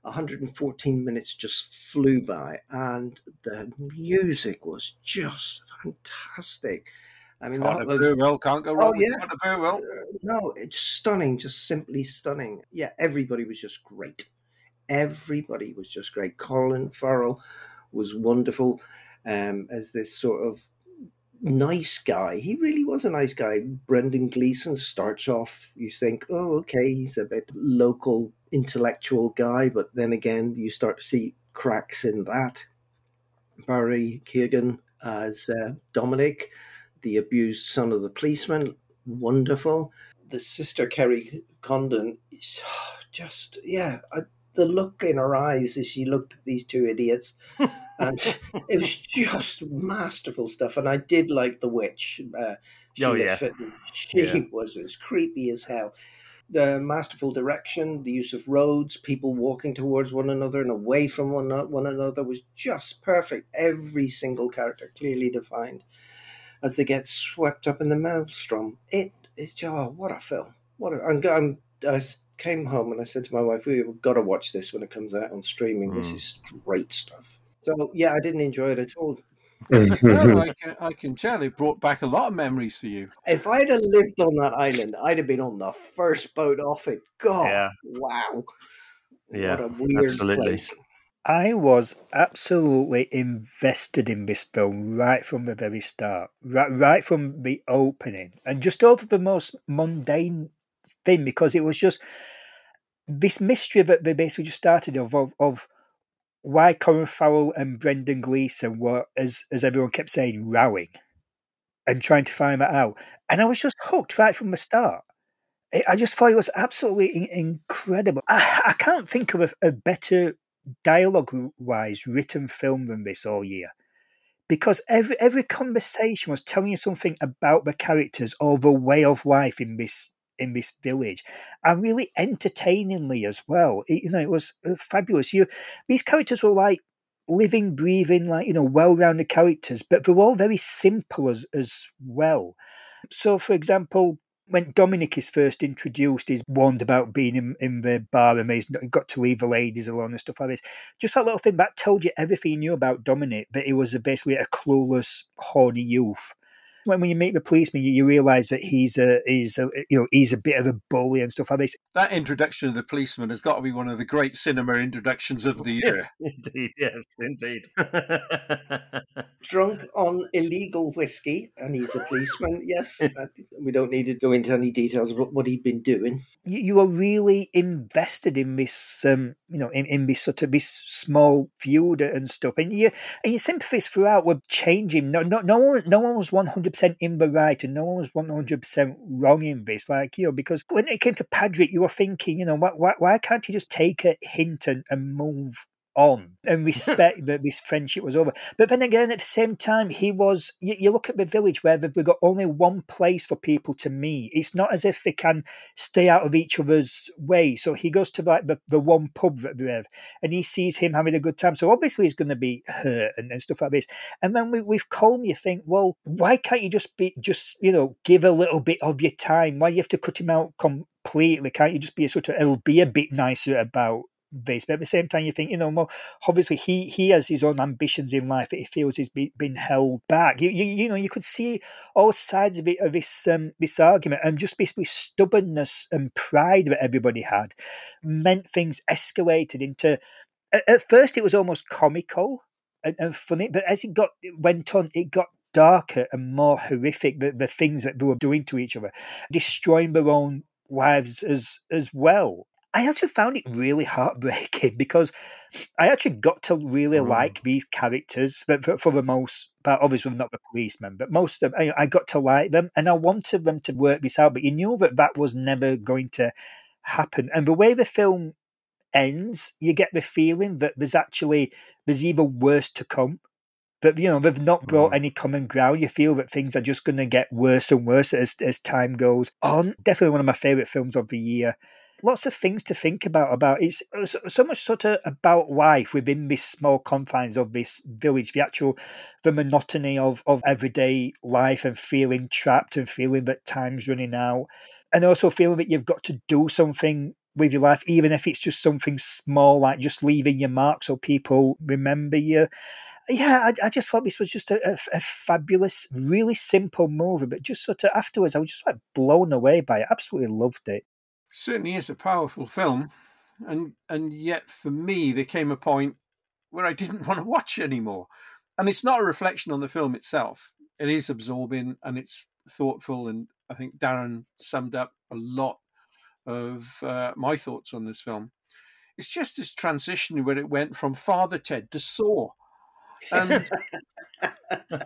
114 minutes just flew by, and the music was just fantastic. I mean, Can't that was- Burwell, can't go wrong Oh yeah, Carter Burwell. Uh, no, it's stunning, just simply stunning. Yeah, everybody was just great. Everybody was just great. Colin Farrell was wonderful um, as this sort of nice guy. He really was a nice guy. Brendan Gleeson starts off, you think, oh, okay, he's a bit local intellectual guy, but then again, you start to see cracks in that. Barry Keoghan as uh, Dominic, the abused son of the policeman, wonderful. The sister Kerry Condon, [sighs] just yeah, the look in her eyes as she looked at these two idiots. and [laughs] it was just masterful stuff. And I did like the witch. Uh, oh yeah, she Yeah. was as creepy as hell. The masterful direction, the use of roads, people walking towards one another and away from one, one another was just perfect. Every single character clearly defined as they get swept up in the maelstrom. It is just oh, what a film! What a, I'm, I'm, I came home and I said to my wife, "We've got to watch this when it comes out on streaming. This Mm. is great stuff." So yeah, I didn't enjoy it at all. no, [laughs] I can, I can tell it brought back a lot of memories for you. If I'd have lived on that island, I'd have been on the first boat off it. God, Yeah. wow, Yeah, what a weird absolutely. place. I was absolutely invested in this film right from the very start, right, right from the opening, and just over the most mundane thing because it was just this mystery that they basically just started of of, of why Colin Farrell and Brendan Gleeson were, as as everyone kept saying, rowing and trying to find that out, and I was just hooked right from the start. I just thought it was absolutely in- incredible. I, I can't think of a, a better dialogue wise written film than this all year because every every conversation was telling you something about the characters or the way of life in this in this village and really entertainingly as well It- you know it was uh, fabulous you these characters were like living breathing like you know well-rounded characters but they were all very simple as as well so for example when Dominic is first introduced, he's warned about being in, in the bar and he's got to leave the ladies alone and stuff like this. Just that little thing that told you everything you knew about Dominic, that he was basically a clueless, horny youth. When, when you meet the policeman, you, you realise that he's a he's a you know he's a bit of a bully and stuff like this. That introduction of the policeman has got to be one of the great cinema introductions of the year. [laughs] indeed, yes, indeed. [laughs] Drunk on illegal whiskey, and he's a policeman. Yes, [laughs] we don't need to go into any details about what he'd been doing. you, you are really invested in this, um, you know, in, in this sort of this small feud and stuff, and you and your sympathies throughout were changing. No, no, no one, no one was one hundred percent in the right, and no one was one hundred percent wrong in this. Like you know, because when it came to Pádraic, you were thinking, you know, why, why, why can't he just take a hint and, and move on and [laughs] respect that this friendship was over. But then again, at the same time, he was. You, you look at the village where they've got only one place for people to meet. It's not as if they can stay out of each other's way. So he goes to like the, the one pub that they have, and he sees him having a good time. So obviously he's going to be hurt and, and stuff like this. And then with, with Colm, you think, well, why can't you just be just you know give a little bit of your time? Why you have to cut him out completely? Can't you just be a sort of it'll be a bit nicer about this, but at the same time, you think, you know, well, obviously he he has his own ambitions in life that he feels he's be, been held back. You, you you know, you could see all sides of it of this um, this argument, and just basically stubbornness and pride that everybody had meant things escalated into. At, at first, it was almost comical and, and funny, but as it got went on, it got darker and more horrific. The, the things that they were doing to each other, destroying their own wives as as well. I actually found it really heartbreaking [laughs] because I actually got to really Mm. like these characters, but for, for the most part, obviously not the policemen, but most of them, I, got to like them, and I wanted them to work this out. But you knew that that was never going to happen, and the way the film ends, you get the feeling that there's actually there's even worse to come. But you know they've not brought any common ground. You feel that things are just going to get worse and worse as as time goes on. Definitely one of my favorite films of the year lots of things to think about about it's uh, so, so much sort of about life within this small confines of this village the actual the monotony of of everyday life and feeling trapped and feeling that time's running out and also feeling that you've got to do something with your life even if it's just something small like just leaving your mark so people remember you yeah, I, I just thought this was just a, a, a fabulous, really simple movie, but just sort of afterwards, I was just like blown away by it. Absolutely loved it. Certainly is a powerful film, and and yet for me there came a point where I didn't [laughs] want to watch anymore. And it's not a reflection on the film itself. it is absorbing and it's thoughtful. And I think Darren summed up a lot of uh, my thoughts on this film. It's just this transition where it went from Father Ted to Saw. And [laughs]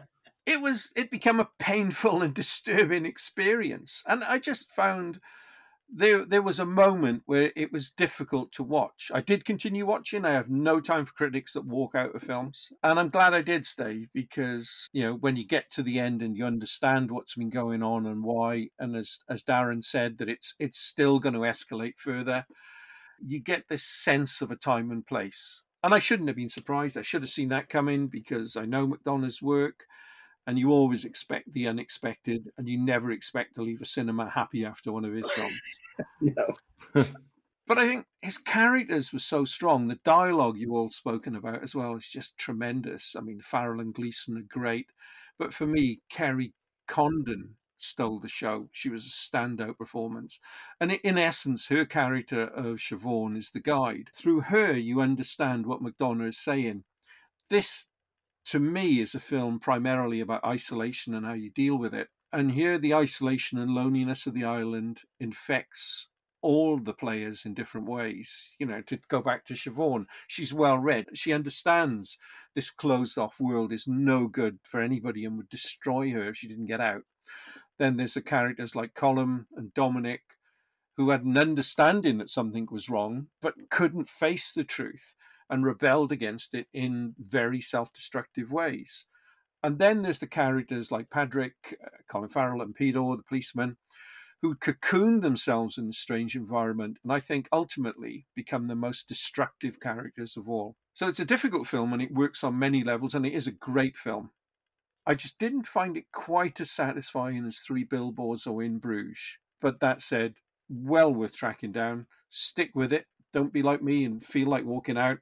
it was it became a painful and disturbing experience. And I just found there there was a moment where it was difficult to watch. I did continue watching. I have no time for critics that walk out of films, and I'm glad I did stay because you know when you get to the end and you understand what's been going on and why, and as as Darren said that it's it's still going to escalate further. You get this sense of a time and place, and I shouldn't have been surprised. I should have seen that coming because I know McDonagh's work and you always expect the unexpected, and you never expect to leave a cinema happy after one of his films. [laughs] no. [laughs] but I think his characters were so strong. The dialogue you all spoken about as well is just tremendous. I mean, Farrell and Gleeson are great, but for me, Kerry Condon stole the show. She was a standout performance. And in essence, her character of Siobhan is the guide. Through her, you understand what McDonagh is saying. This to me is a film primarily about isolation and how you deal with it. And here, the isolation and loneliness of the island infects all the players in different ways. You know, to go back to Siobhan, she's well read. She understands this closed off world is no good for anybody and would destroy her if she didn't get out. Then there's the characters like Colm and Dominic who had an understanding that something was wrong but couldn't face the truth and rebelled against it in very self destructive ways. And then there's the characters like Pádraic, uh, Colin Farrell, and Peter, the policeman, who cocoon themselves in the strange environment and I think ultimately become the most destructive characters of all. So it's a difficult film and it works on many levels and it is a great film. I just didn't find it quite as satisfying as Three Billboards or In Bruges. But that said, well worth tracking down. Stick with it. Don't be like me and feel like walking out.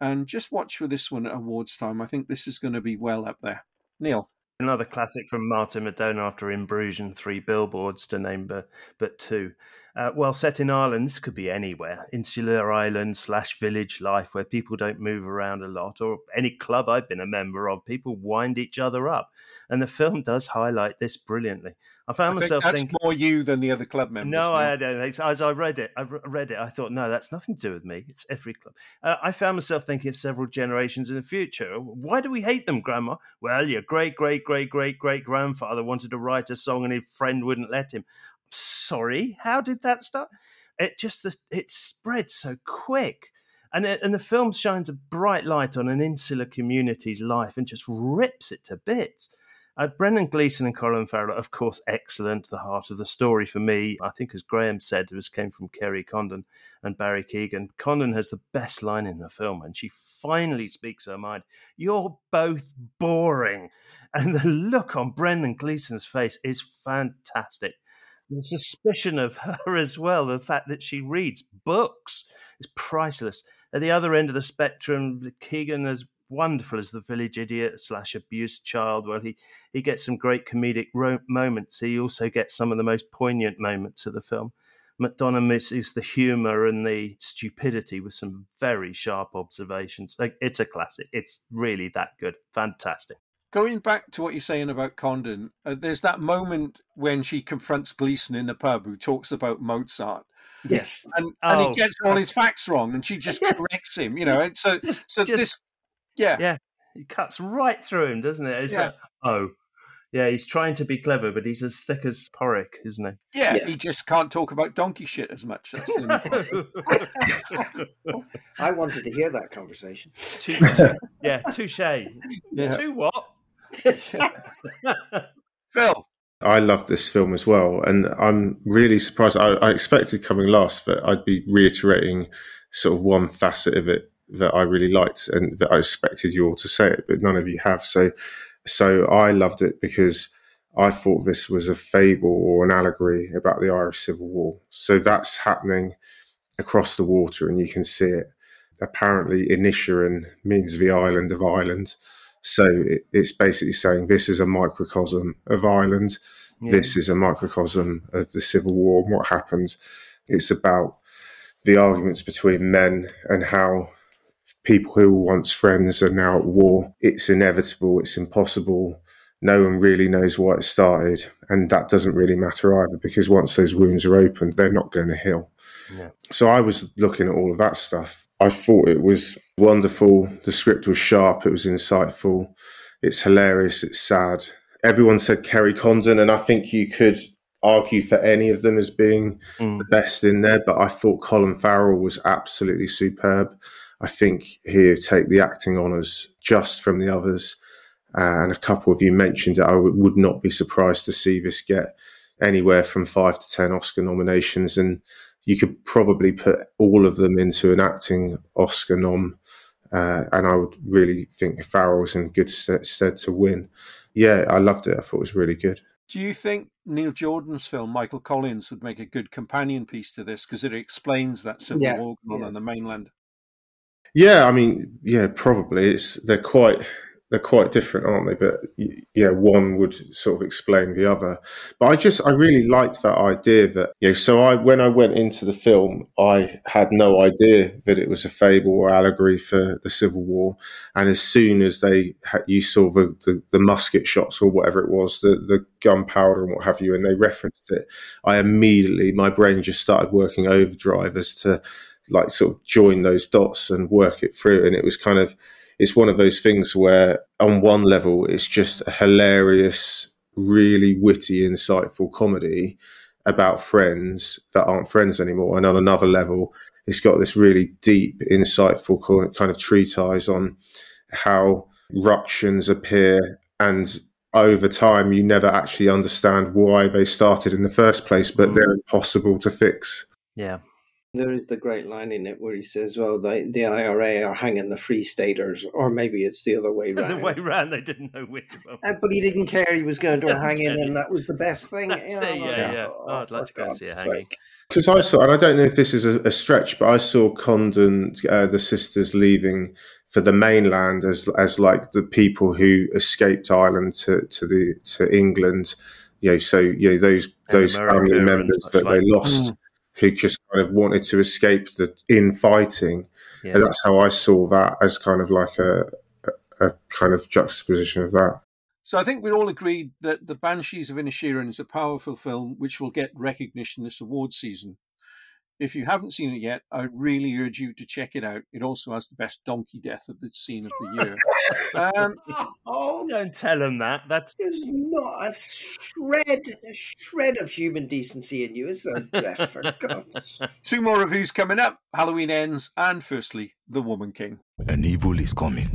And just watch for this one at awards time. I think this is going to be well up there. Neil. Another classic from Martin McDonagh after In Three Billboards to name but, but two. Uh, well, set in Ireland, this could be anywhere. Insular island slash village life where people don't move around a lot, or any club I've been a member of, people wind each other up. And the film does highlight this brilliantly. I found I myself that's thinking, more you than the other club members. no, I don't. As I read it, I read it. I thought, no, that's nothing to do with me. It's every club. Uh, I found myself thinking of several generations in the future. Why do we hate them, Grandma? Well, your great, great, great, great, great grandfather wanted to write a song, and his friend wouldn't let him. Sorry, how did that start? It just it spread so quick. And, it, and the film shines a bright light on an insular community's life and just rips it to bits. Uh, Brendan Gleeson and Colin Farrell, of course, excellent. The heart of the story for me, I think, as Graham said, was came from Kerry Condon and Barry Keoghan. Condon has the best line in the film, and she finally speaks her mind. You're both boring, [laughs] and the look on Brendan Gleeson's face is fantastic. The suspicion of [laughs] her as well, the fact that she reads books, is priceless. At the other end of the spectrum, Keoghan is wonderful as the village idiot slash abused child. Well, he, he gets some great comedic ro- moments. He also gets some of the most poignant moments of the film. McDonagh misses the humour and the stupidity with some very sharp observations. Like, it's a classic. It's really that good. Fantastic. Going back to what you're saying about Condon, uh, there's that moment when she confronts Gleeson in the pub who talks about Mozart. Yes. And, and Oh. he gets all his facts wrong and she just Yes. corrects him, you know. And so, [laughs] Just- so just- this, yeah. Yeah. He cuts right through him, doesn't it? It's Yeah. like, oh. Yeah, he's trying to be clever, but he's as thick as Pádraic, isn't he? Yeah, he just can't talk about donkey shit as much. That's the. [laughs] I wanted to hear that conversation. Too, too, yeah, touche. [laughs] Yeah. Too what? [laughs] Phil. I love this film as well, and I'm really surprised. I, I expected coming last that I'd be reiterating sort of one facet of it that I really liked, and that I expected you all to say it, but none of you have. So, so I loved it because I thought this was a fable or an allegory about the Irish Civil War. So that's happening across the water, and you can see it. Apparently, Inisherin means the island of Ireland. So it, it's basically saying this is a microcosm of Ireland. Yeah. This is a microcosm of the Civil War and what happened. It's about the arguments between men and how people who were once friends are now at war. It's inevitable, it's impossible no one really knows why it started, and that doesn't really matter either because once those wounds are opened, they're not going to heal. Yeah. So I was looking at all of that stuff. I thought it was wonderful. The script was sharp. It was insightful. It's hilarious. It's sad. Everyone said Kerry Condon, and I think you could argue for any of them as being Mm. the best in there. But I thought Colin Farrell was absolutely superb. I think he'll take the acting honours just from the others. Uh, and a couple of you mentioned it. I would would not be surprised to see this get anywhere from five to ten Oscar nominations, and you could probably put all of them into an acting Oscar nom. Uh, and I would really think Farrell's in good st- stead to win. Yeah, I loved it. I thought it was really good. Do you think Neil Jordan's film, Michael Collins, would make a good companion piece to this because it explains that civil Yeah, war going on on the mainland? Yeah, I mean, yeah, probably it's they're quite they're quite different, aren't they? But yeah, one would sort of explain the other. But I just I really liked that idea that you know. So I when I went into the film, I had no idea that it was a fable or allegory for the Civil War. And as soon as they had, you saw the, the the musket shots or whatever it was, the the gunpowder and what have you, and they referenced it, I immediately my brain just started working overdrive as to like sort of join those dots and work it through. And it was kind of, it's one of those things where on one level, it's just a hilarious, really witty, insightful comedy about friends that aren't friends anymore. And on another level, it's got this really deep, insightful kind of treatise on how ructions appear and over time you never actually understand why they started in the first place, but they're mm. impossible to fix. Yeah. There is the great line in it where he says, "Well, the, the IRA are hanging the Free Staters, or maybe it's the other way [laughs] The way round, they didn't know which one. Uh, but he didn't care. He was going to a hanging, and that was the best thing. That's you know, it, yeah, yeah. oh, Oh, I'd like to go God's see a sake. hanging. Because I saw, and I don't know if this is a, a stretch, but I saw Condon, uh, the sisters leaving for the mainland as as like the people who escaped Ireland to, to the to England. You know, so you know those And those America family members such that they like. lost, who just kind of wanted to escape the infighting. Yeah. And that's how I saw that as kind of like a, a, a kind of juxtaposition of that. So I think we're all agreed that The Banshees of Inisherin is a powerful film which will get recognition this award season. If you haven't seen it yet, I really urge you to check it out. It also has the best donkey death of the scene of the year. um, [laughs] Oh, Don't tell him that. That's there's not a shred, a shred of human decency in you, is there, Jeff? For [laughs] God's two more reviews coming up Halloween Ends, and firstly, The Woman King. An evil is coming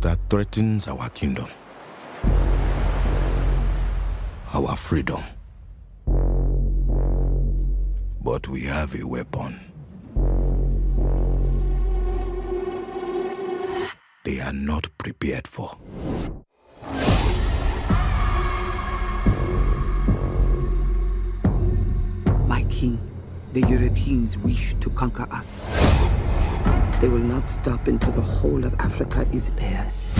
that threatens our kingdom, our freedom. But we have a weapon. They are not prepared for. My king, the Europeans wish to conquer us. They will not stop until the whole of Africa is theirs.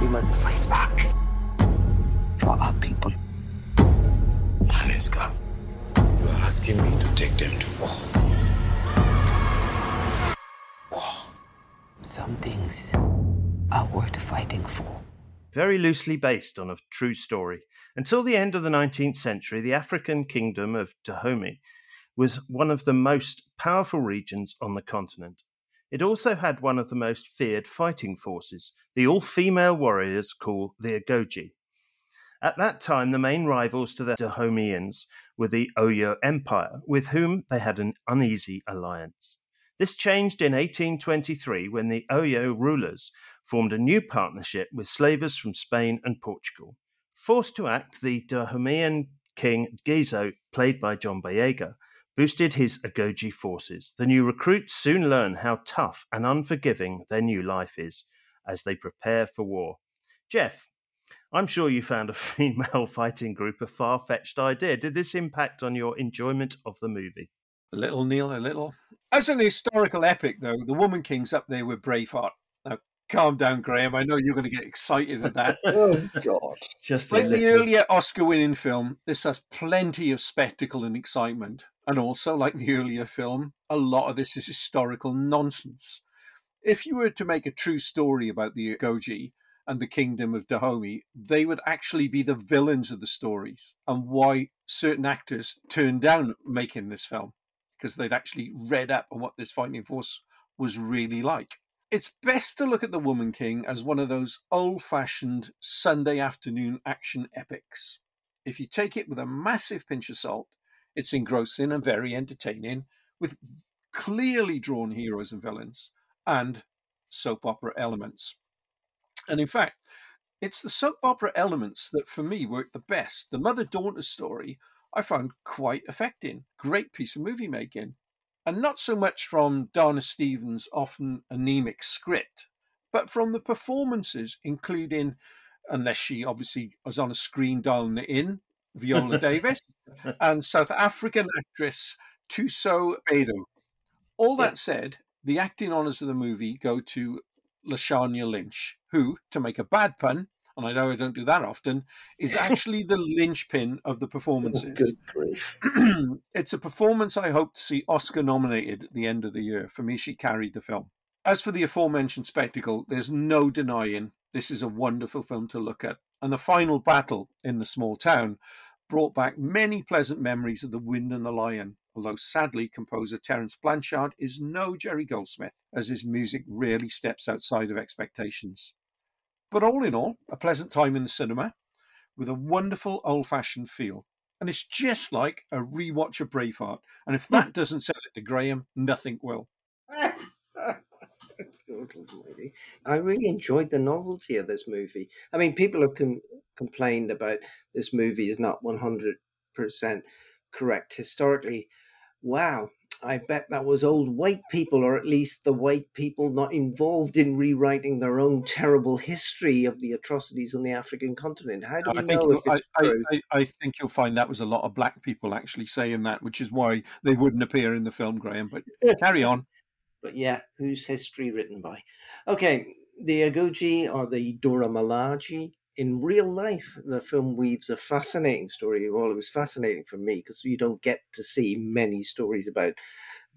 We must fight back for our people. Nanisca, you are asking me to take them to war. Some things are worth fighting for. very loosely based on a true story. Until the end of the 19th century, the African kingdom of Dahomey was one of the most powerful regions on the continent. It also had one of the most feared fighting forces, the all female warriors called the Agojie. At that time, the main rivals to the Dahomeans were the Oyo Empire, with whom they had an uneasy alliance. This changed in 1823 when the Oyo rulers formed a new partnership with slavers from Spain and Portugal. Forced to act, the Dahomean king Ghezo, played by John Boyega, boosted his Agojie forces. The new recruits soon learn how tough and unforgiving their new life is as they prepare for war. Jeff, I'm sure you found a [laughs] female fighting group a far fetched idea. Did this impact on your enjoyment of the movie? A little, Neil, a little. As an historical epic, though, The Woman King's up there with Braveheart. Now, calm down, Graham. I know you're going to get excited at that. [laughs] Oh God! Just like the earlier Oscar-winning film, this has plenty of spectacle and excitement, and also, like the earlier film, a lot of this is historical nonsense. if you were to make a true story about the Agojie and the kingdom of Dahomey, they would actually be the villains of the stories and why certain actors turned down making this film because they'd actually read up on what this fighting force was really like. It's best to look at The Woman King as one of those old fashioned Sunday afternoon action epics. If you take it with a massive pinch of salt, it's engrossing and very entertaining, with clearly drawn heroes and villains and soap opera elements. And in fact, it's the soap opera elements that for me work the best. The mother daughter story I found quite affecting. Great piece of movie making. And not so much from Dana Stevens' often anemic script, but from the performances, including, unless she obviously was on a screen down the inn, Viola [laughs] Davis, and South African actress Thuso Mbedu. All that said, the acting honours of the movie go to Lashana Lynch, who, to make a bad pun, and I know I don't do that often, is [laughs] actually the linchpin of the oh, performances. Good grief. [clears throat] it's a performance I hope to see Oscar nominated at the end of the year. For me, she carried the film. As for the aforementioned spectacle, there's no denying this is a wonderful film to look at. And the final battle in the small town brought back many pleasant memories of The Wind and the Lion, although sadly, composer Terence Blanchard is no Jerry Goldsmith, as his music rarely steps outside of expectations. But all in all, a pleasant time in the cinema with a wonderful old fashioned feel. And it's just like a rewatch of Braveheart. And if that hmm. doesn't sell it to Graham, nothing will. [laughs] I really enjoyed the novelty of this movie. I mean, people have com- complained about this movie is not 100% correct historically. Wow, I bet that was old white people, or at least the white people not involved in rewriting their own terrible history of the atrocities on the African continent. How do I we think, know if it's I, true? I, I, I think you'll find that was a lot of black people actually saying that, which is why they wouldn't appear in the film, Graham. But [laughs] carry on. But yeah, who's history written by? Okay, the Agojie or the Dora Malaji. In real life, the film weaves a fascinating story. Well, it was fascinating for me because you don't get to see many stories about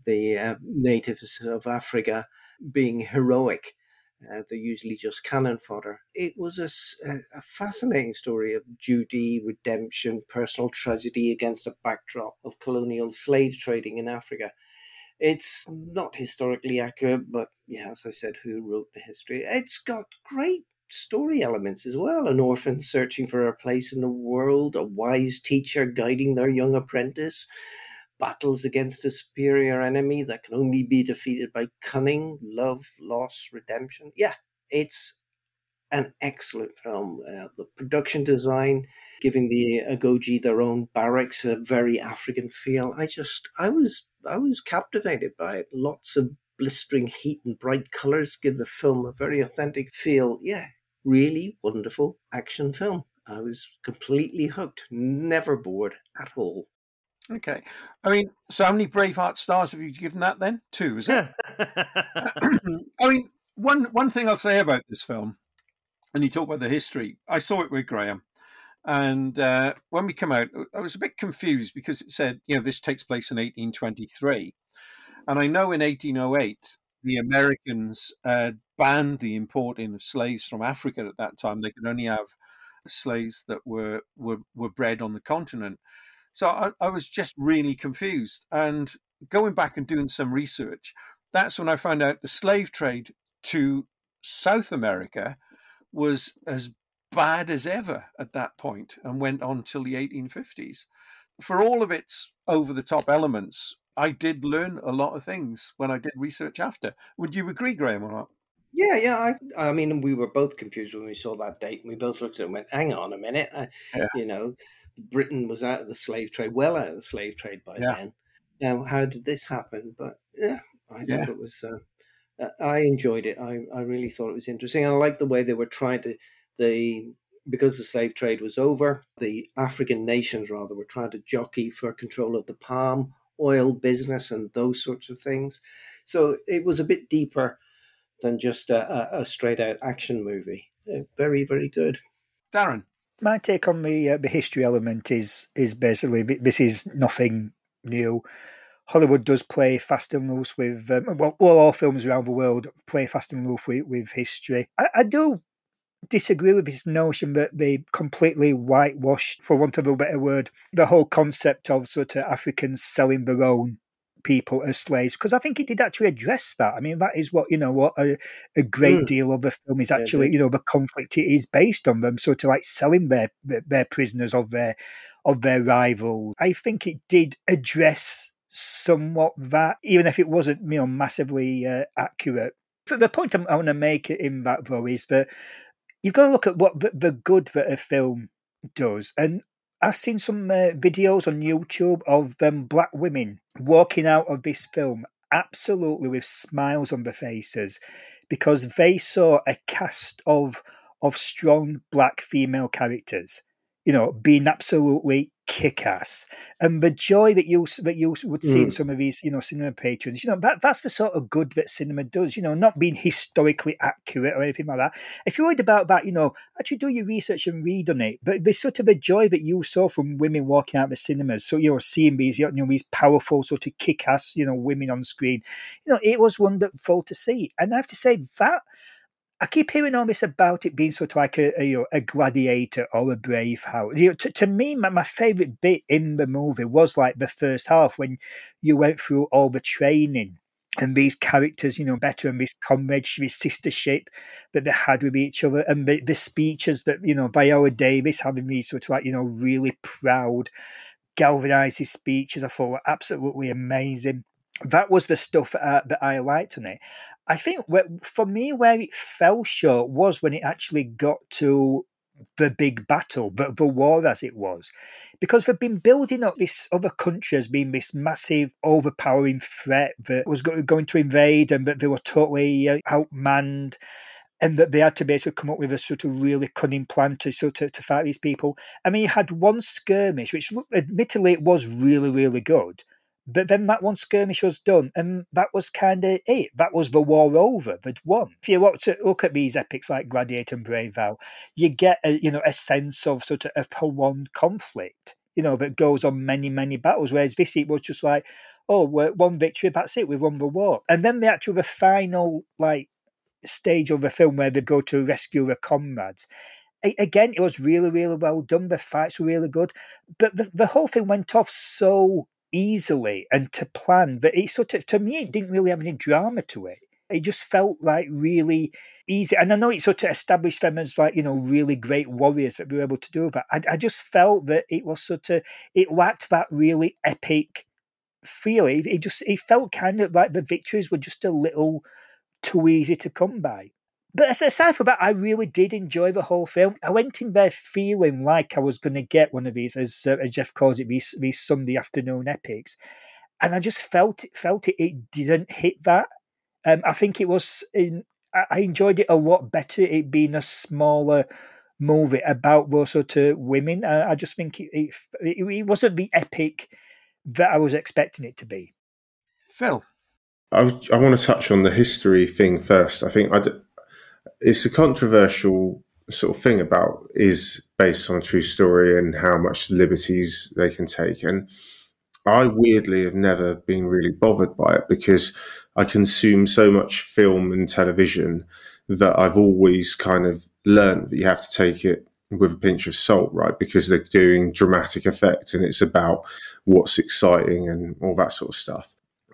the uh, natives of Africa being heroic. Uh, they're usually just cannon fodder. It was a fascinating story of duty, redemption, personal tragedy against a backdrop of colonial slave trading in Africa. It's not historically accurate, but yeah, as I said, who wrote the history? It's got great story elements as well. An orphan searching for her place in the world, a wise teacher guiding their young apprentice, battles against a superior enemy that can only be defeated by cunning, love, loss, redemption. Yeah, it's an excellent film. Uh, the production design, giving the Agojie their own barracks a very African feel. I just, I was, I was captivated by it. Lots of blistering heat and bright colors give the film a very authentic feel. Yeah, really wonderful action film. I was completely hooked, never bored at all. Okay. I mean, so how many Braveheart stars have you given that then? Two, is it? [laughs] [clears throat] I mean, one one thing I'll say about this film, and you talk about the history. I saw it with Graham, and uh, when we come out, I was a bit confused because it said, you know, this takes place in 1823, and I know in 1808 the Americans banned the importing of slaves from Africa at that time. They could only have slaves that were were, were bred on the continent. So I, I was just really confused. And going back and doing some research, that's when I found out the slave trade to South America was as bad as ever at that point and went on till the 1850s. For all of its over the top elements, I did learn a lot of things when I did research after. Would you agree, Graham, or not? Yeah, yeah. I, I mean, we were both confused when we saw that date, and we both looked at it and went, "Hang on a minute." I, Yeah. You know, Britain was out of the slave trade, well out of the slave trade by Yeah. then. Now, how did this happen? But yeah, I Yeah. thought it was. Uh, uh, I enjoyed it. I, I really thought it was interesting. I liked the way they were trying to the because the slave trade was over. The African nations, rather, were trying to jockey for control of the palm oil business and those sorts of things. So it was a bit deeper than just a, a, a straight out action movie. Uh, very, very good. Darren. My take on the uh, the history element is is basically this is nothing new. Hollywood does play fast and loose with, um, well, well, all films around the world play fast and loose with, with history. I, I do disagree with his notion that they completely whitewashed, for want of a better word, the whole concept of sort of Africans selling their own people as slaves because I think it did actually address that. I mean, that is what you know what a, a great Mm. deal of the film is actually. yeah. You know, the conflict it is based on them sort of like selling their their, prisoners of their of their rivals. I think it did address somewhat that, even if it wasn't you know massively uh, accurate. The point I'm, I want to make in that though is that you've got to look at what the, good that a film does. And I've seen some uh, videos on YouTube of um, black women walking out of this film absolutely with smiles on their faces because they saw a cast of of strong black female characters, you know, being absolutely kick-ass, and the joy that you that you would see in Mm. some of these, you know, cinema patrons, you know, that that's the sort of good that cinema does, you know, not being historically accurate or anything like that. If you're worried about that, you know, actually do your research and read on it. But there's sort of a joy that you saw from women walking out of the cinemas, so you know, seeing these, you know, these powerful sort of kick-ass, you know, women on screen, you know, it was wonderful to see, and I have to say that. I keep hearing all this about it being sort of like a, a, you know, a gladiator or a braveheart. You know, to, to me, my, my favourite bit in the movie was like the first half when you went through all the training and these characters, you know, better and this comradeship, this sistership that they had with each other, and the, the speeches that you know Viola Davis having these sort of like you know really proud, galvanizing speeches. I thought were absolutely amazing. That was the stuff I, that I liked on it. I think for me, where it fell short was when it actually got to the big battle, the, the war as it was, because they've been building up this other country as being this massive, overpowering threat that was going to invade, and that they were totally uh, outmanned, and that they had to basically come up with a sort of really cunning plan to sort of to fight these people. I mean, you had one skirmish, which admittedly it was really, really good. But then that one skirmish was done, and that was kind of it. That was the war over. They'd won. If you look, to, look at these epics like Gladiator and Brave Vow, you get a, you know a sense of sort of a prolonged conflict. You know that goes on many many battles. Whereas this it was just like, oh, one victory, that's it. We've won the war. And then the actual the final like stage of the film where they go to rescue their comrades. Again, it was really, really well done. The fights were really good, but the, the whole thing went off so easily and to plan that it sort of, to me, it didn't really have any drama to it. It just felt like really easy. And I know it sort of established them as like, you know, really great warriors that were able to do that. I, I just felt that it was sort of, it lacked that really epic feel. It, it just, it felt kind of like the victories were just a little too easy to come by. But as- aside from that, I really did enjoy the whole film. I went in there feeling like I was going to get one of these, as, uh, as Jeff calls it, these, these Sunday afternoon epics, and I just felt it. Felt it. It didn't hit that. Um, I think it was. In, I I enjoyed it a lot better. It being a smaller movie about those sort of women. I, I just think it, it, it, it wasn't the epic that I was expecting it to be. Phil. I, I want to touch on the history thing first. I think I d- it's a controversial sort of thing about is based on a true story and how much liberties they can take. And I weirdly have never been really bothered by it because I consume so much film and television that I've always kind of learned that you have to take it with a pinch of salt, right? Because they're doing dramatic effect and it's about what's exciting and all that sort of stuff.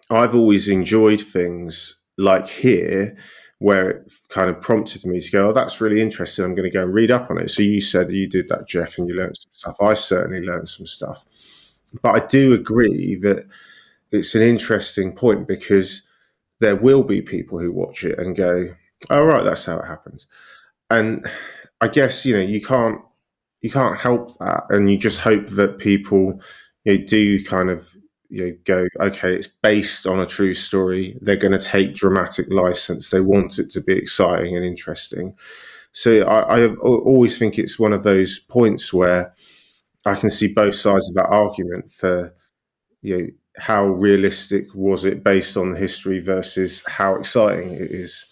I've always enjoyed things like here where it kind of prompted me to go, oh, that's really interesting. I'm going to go and read up on it. So you said you did that, Jeff, and you learned some stuff. I certainly learned some stuff. But I do agree that it's an interesting point because there will be people who watch it and go, oh, right, that's how it happens. And I guess, you know, you can't you can't help that and you just hope that people you know, do kind of you know, go, okay, it's based on a true story. They're going to take dramatic license. They want it to be exciting and interesting. So I, I always think it's one of those points where I can see both sides of that argument for, you know, how realistic was it based on the history versus how exciting it is.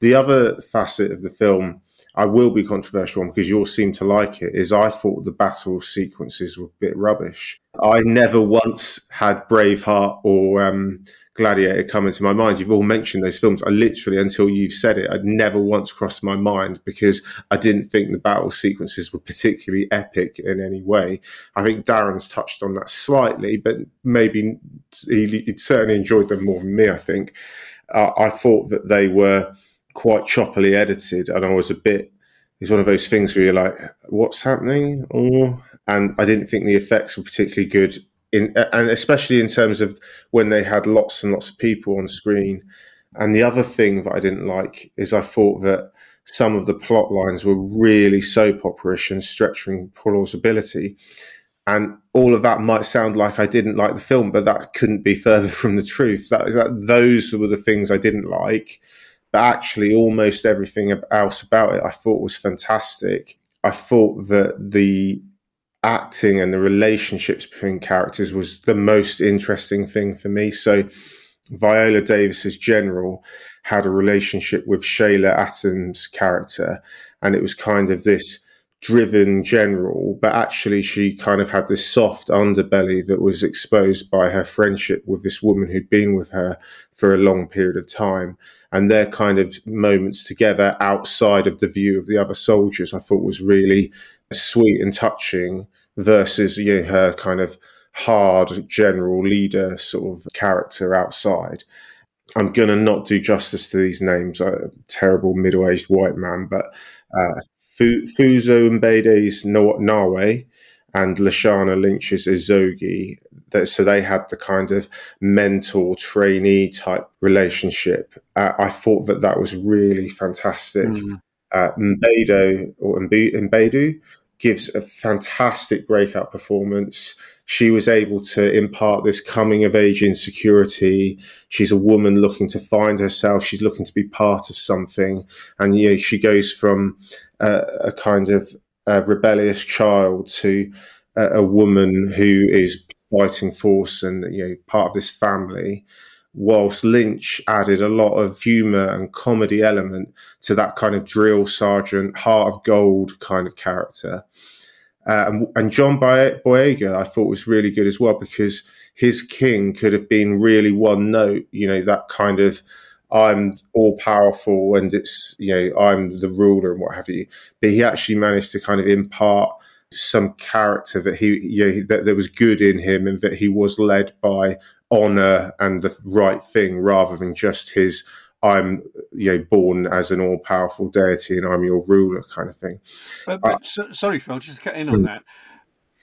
The other facet of the film I will be controversial on because you all seem to like it. Is I thought the battle sequences were a bit rubbish. I never once had Braveheart or um, Gladiator come into my mind. You've all mentioned those films. I literally, until you've said it, I'd never once crossed my mind because I didn't think the battle sequences were particularly epic in any way. I think Darren's touched on that slightly, but maybe he, he certainly enjoyed them more than me. I think uh, I thought that they were quite choppily edited, and I was a bit. It's one of those things where you're like, "What's happening?" Or and I didn't think the effects were particularly good in, and especially in terms of when they had lots and lots of people on screen. And the other thing that I didn't like is I thought that some of the plot lines were really soap operish and stretching plausibility. And all of that might sound like I didn't like the film, but that couldn't be further [laughs] from the truth. That, that those were the things I didn't like. But actually, almost everything else about it I thought was fantastic. I thought that the acting and the relationships between characters was the most interesting thing for me. So Viola Davis's general had a relationship with Sheila Atim's character, and it was kind of this driven general, but actually she kind of had this soft underbelly that was exposed by her friendship with this woman who'd been with her for a long period of time. And their kind of moments together outside of the view of the other soldiers, I thought was really sweet and touching versus you know, her kind of hard general leader sort of character outside. I'm going to not do justice to these names. A terrible middle aged white man, but uh, Fuso Mbede's Nawi and Lashana Lynch's Izogie. So they had the kind of mentor trainee type relationship. Uh, I thought that that was really fantastic. Mm. Uh, Mbedo or Mbedu gives a fantastic breakout performance. She was able to impart this coming of age insecurity. She's a woman looking to find herself. She's looking to be part of something. And, you know, she goes from uh, a kind of rebellious child to a, a woman who is fighting force and, you know, part of this family whilst Lynch added a lot of humour and comedy element to that kind of drill sergeant, heart of gold kind of character. Uh, and, John Boyega, I thought was really good as well because his king could have been really one note, you know, that kind of I'm all powerful and it's, you know, I'm the ruler and what have you. But he actually managed to kind of impart some character that he, you know, that there was good in him and that he was led by honor and the right thing rather than just his I'm you know born as an all powerful deity and I'm your ruler kind of thing. But, but uh, so, sorry, Phil, just to cut in on hmm. that.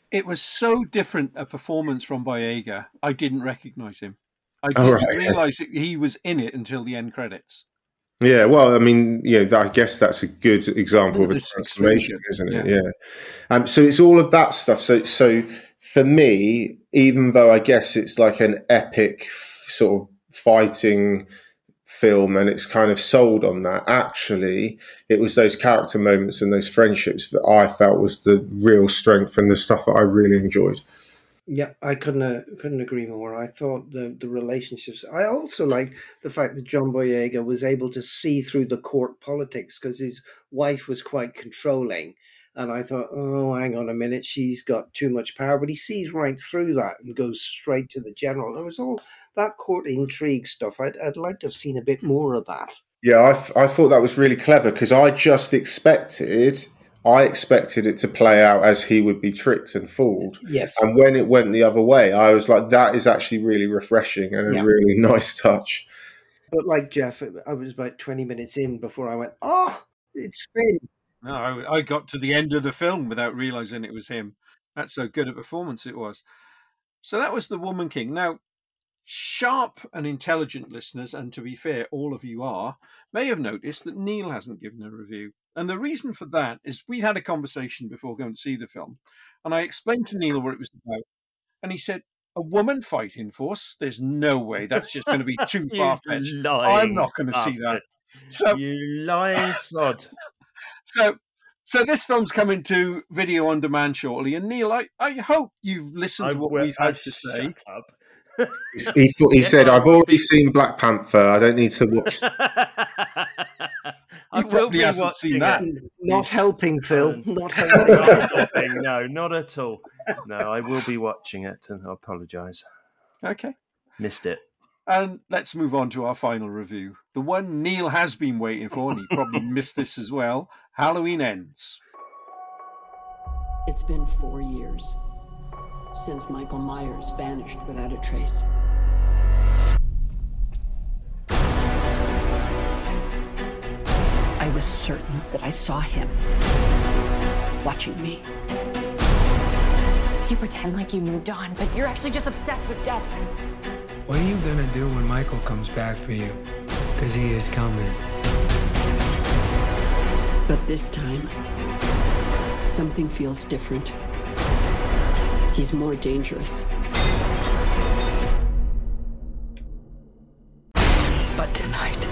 It was so different a performance from Boyega. I didn't recognize him. I didn't oh, right. realize he was in it until the end credits. Yeah, well, I mean, yeah, I guess that's a good example of a transformation, isn't it? Yeah. yeah. Um, so it's all of that stuff. So, so for me, even though I guess it's like an epic sort of fighting film and it's kind of sold on that, actually, it was those character moments and those friendships that I felt was the real strength and the stuff that I really enjoyed. Yeah, I couldn't uh, couldn't agree more. I thought the the relationships. I also liked the fact that John Boyega was able to see through the court politics because his wife was quite controlling, and I thought, oh, hang on a minute, she's got too much power. But he sees right through that and goes straight to the general. There was all that court intrigue stuff. I'd, I'd like to have seen a bit more of that. Yeah, I, I thought that was really clever because I just expected. I expected it to play out as he would be tricked and fooled. Yes. And when it went the other way, I was like, that is actually really refreshing and a yeah. really [laughs] nice touch. But like Jeff, I was about 20 minutes in before I went, oh, it's Finn. No, I, I got to the end of the film without realizing it was him. That's so good a performance it was. So that was The Woman King. Now, sharp and intelligent listeners, and to be fair, all of you are, may have noticed that Neil hasn't given a review. And the reason for that is we had a conversation before going to see the film, and I explained to Neil what it was about. And he said, a woman fighting force? There's no way. That's just going to be [laughs] too far fetched. I'm not going to see that. So you lying sod so so this film's coming to video on demand shortly. And Neil, I, I hope you've listened I, to what we've had to say. he, he, he [laughs] said, "I've already seen Black Panther. I don't need to watch." [laughs] I He will probably be hasn't seen that. it. Not You helping, Phil. Not Not helping. helping. No, not at all. No, I will be watching it, and I apologise. Okay. Missed it. And let's move on to our final review. The one Neil has been waiting for, and he probably missed this as well. Halloween ends. It's been four years since Michael Myers vanished without a trace. I was certain that I saw him watching me. You pretend like you moved on, but you're actually just obsessed with death. What are you gonna do when Michael comes back for you? Because he is coming. But this time, something feels different. He's more dangerous. But tonight,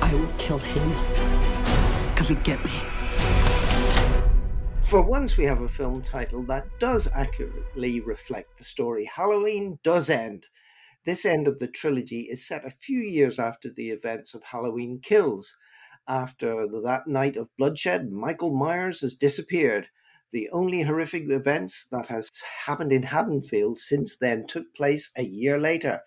I will kill him. come and get me. For once, we have a film title that does accurately reflect the story. Halloween does end. This end of the trilogy is set a few years after the events of Halloween Kills. After that night of bloodshed, Michael Myers has disappeared. The only horrific events that has happened in Haddonfield since then took place a year later.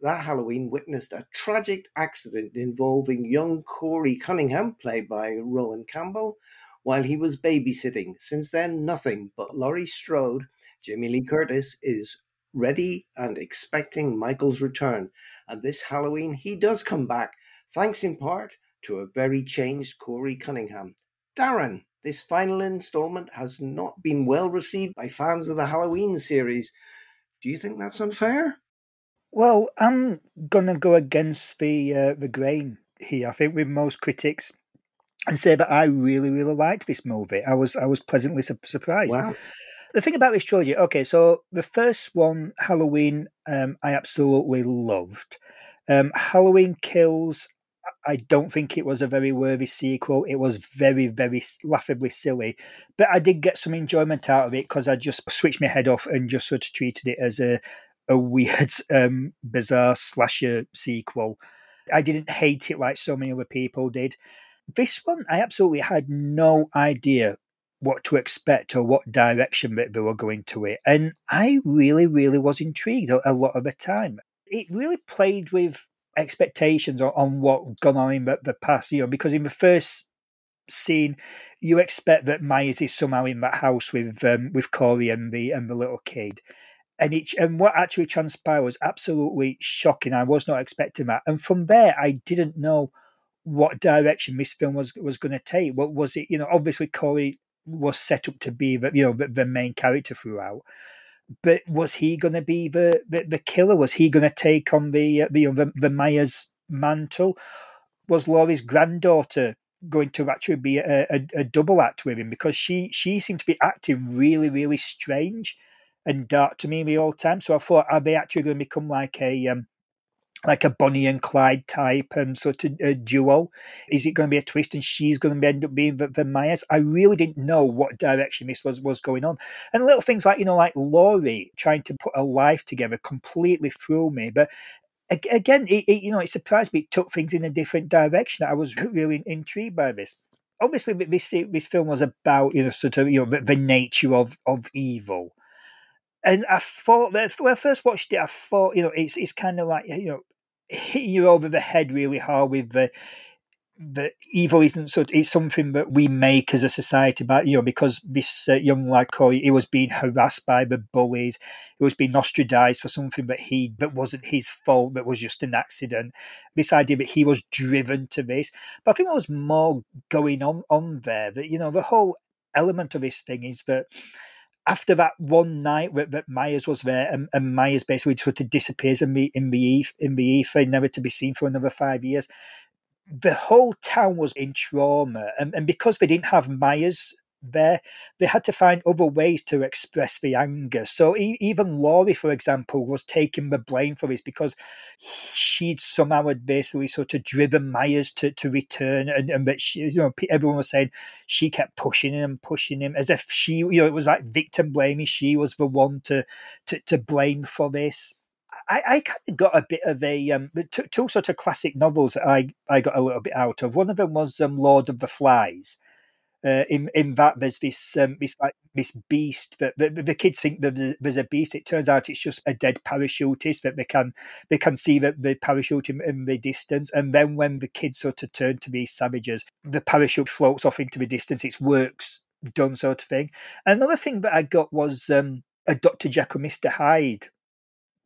That Halloween witnessed a tragic accident involving young Corey Cunningham, played by Rohan Campbell, while he was babysitting. Since then, nothing but Laurie Strode, Jamie Lee Curtis, is ready and expecting Michael's return. And this Halloween, he does come back, thanks in part to a very changed Corey Cunningham. Darren, this final installment has not been well received by fans of the Halloween series. Do you think that's unfair? Well, I'm gonna go against the uh, the grain here. I think with most critics, and say that I really, really liked this movie. I was I was pleasantly su- surprised. Wow. The thing about this trilogy, okay, so the first one, Halloween, um, I absolutely loved. Um, Halloween Kills, I don't think it was a very worthy sequel. It was very, very laughably silly, but I did get some enjoyment out of it because I just switched my head off and just sort of treated it as a a weird, [laughs] um, bizarre slasher sequel. I didn't hate it like so many other people did. This one, I absolutely had no idea what to expect or what direction that they were going to it. And I really, really was intrigued a, a lot of the time. It really played with expectations on, on what gone on in the, the past, you know, because in the first scene, you expect that Myers is somehow in that house with um, with Corey and the and the little kid. And it and what actually transpired was absolutely shocking. I was not expecting that. And from there I didn't know what direction this film was was going to take. What was it? You know, obviously Corey was set up to be the you know the, the main character throughout, but was he going to be the, the the killer? Was he going to take on the uh, the, the the Myers mantle? Was Laurie's granddaughter going to actually be a, a, a double act with him because she she seemed to be acting really really strange and dark to me the whole time. So I thought, are they actually going to become like a um, like a Bonnie and Clyde type um, sort of uh, duo? Is it going to be a twist and she's going to end up being the, the Myers? I really didn't know what direction this was was going on. And little things like you know, like Laurie trying to put a life together completely threw me. But again, it, it, you know, it surprised me. It took things in a different direction. I was really intrigued by this. Obviously, this this film was about you know sort of you know the, nature of of evil and I thought when I first watched it, I thought, you know, it's it's kind of like you know, hitting you over the head really hard with the the evil isn't so it's something that we make as a society but you know because this uh, young lad Corey he was being harassed by the bullies. He was being ostracized for something that he that wasn't his fault that was just an accident. This idea that he was driven to this. But I think there was more going on on there that you know the whole element of this thing is that after that one night that, that Myers was there, and, and, Myers basically sort of disappears in the in the in the ether, never to be seen for another five years. The whole town was in trauma, and, and because they didn't have Myers there, they had to find other ways to express the anger. So even Laurie, for example, was taking the blame for this because she'd somehow had basically sort of driven Myers to, to return, and, and that she, you know, everyone was saying she kept pushing him and pushing him as if she, you know, it was like victim blaming. She was the one to to, to blame for this. I, I kind of got a bit of a um, two, two sort of classic novels I, I got a little bit out of. One of them was um, Lord of the Flies. Uh, in in that there's this um, this like this beast that the, the kids think that there's a beast. It turns out it's just a dead parachutist that they can they can see the, the parachute in, in the distance. And then when the kids sort of turn to be savages, the parachute floats off into the distance. It's works done sort of thing. Another thing that I got was um, a Dr. Jekyll, Mr. Hyde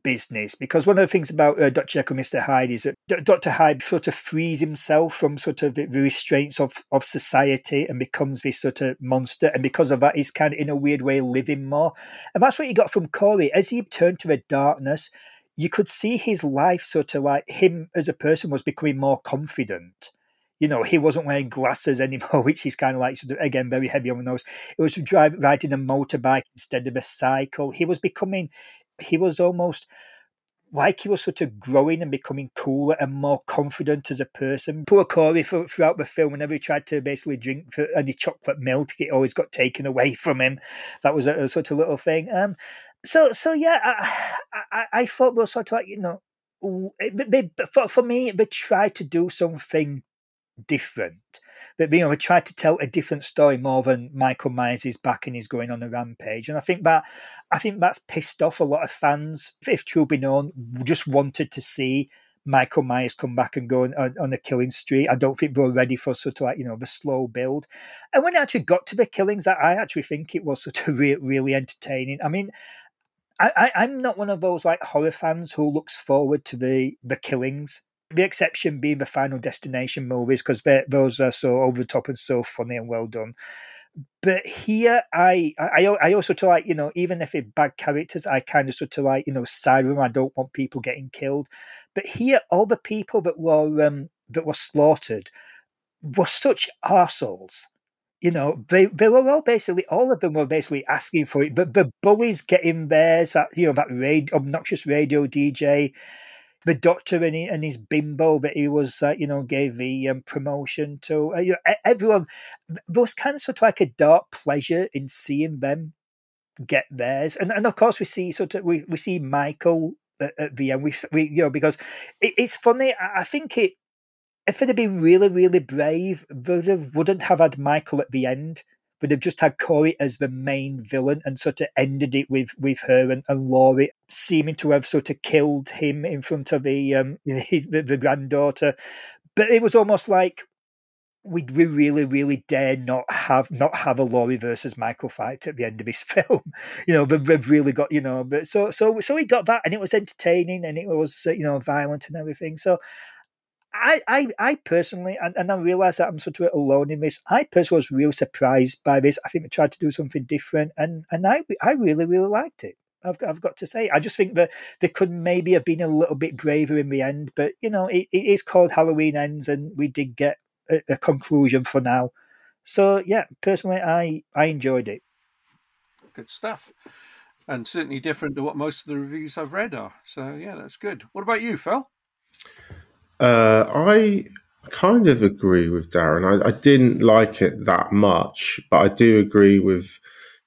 business because one of the things about uh, Dr. Jekyll, Mr. Hyde is that D- Dr. Hyde sort of frees himself from sort of the restraints of, of society and becomes this sort of monster. And because of that, he's kind of in a weird way living more. And that's what you got from Corey. As he turned to the darkness, you could see his life sort of like him as a person was becoming more confident. You know, he wasn't wearing glasses anymore, [laughs] which is kind of like, again, very heavy on the nose. It was drive, riding a motorbike instead of a cycle. He was becoming he was almost like he was sort of growing and becoming cooler and more confident as a person. Poor Corey for, throughout the film, whenever he tried to basically drink any chocolate milk, it always got taken away [laughs] from him. That was a, a sort of little thing. Um, so so yeah, I, I, I thought those sort of like you know, they, for for me they tried to do something different but you know, we tried to tell a different story more than Michael Myers is back and he's going on a rampage. And I think that I think that's pissed off a lot of fans. If true be known, just wanted to see Michael Myers come back and go on, on, a killing streak. I don't think they were ready for sort of like, you know, the slow build. And when it actually got to the killings, I actually think it was sort of [laughs] re- really entertaining. I mean, I I, am not one of those like horror fans who looks forward to the the killings the exception being the Final Destination movies because those are so over the top and so funny and well done. But here, I, I, I also to like you know even if it's bad characters, I kind of sort of like you know side with them. I don't want people getting killed. But here, all the people that were um, that were slaughtered were such arseholes you know, they they were all basically all of them were basically asking for it. But the bullies getting theirs, that you know, that radio, obnoxious radio DJ, the doctor and, he, and his bimbo that he was, uh, you know, gave the um, promotion to. Uh, you know, everyone, there was kind of sort of like a dark pleasure in seeing them get theirs, and and of course we see sort of we, we see Michael at, at the end. We we you know because it, it's funny. I think it if it had been really really brave, they wouldn't have had Michael at the end but they've just had Corey as the main villain and sort of ended it with with her and, and Laurie seeming to have sort of killed him in front of the um [laughs] his, the, the granddaughter. But it was almost like we we really really dare not have not have a Laurie versus Michael fight at the end of this [laughs] film. You know, they've really got you know, but so so so we got that, and it was entertaining, and it was you know violent and everything. So I, I, I personally, and, and I realise that I'm sort of alone in this. I personally was real surprised by this. I think we tried to do something different, and and I, I really, really liked it. I've, I've got to say, I just think that they could maybe have been a little bit braver in the end. But you know, it, it is called Halloween Ends, and we did get a, a conclusion for now. So yeah, personally, I I enjoyed it. Good stuff, and certainly different to what most of the reviews I've read are. So yeah, that's good. What about you, Phil? Uh, I kind of agree with Darren. I, I, didn't like it that much, but I do agree with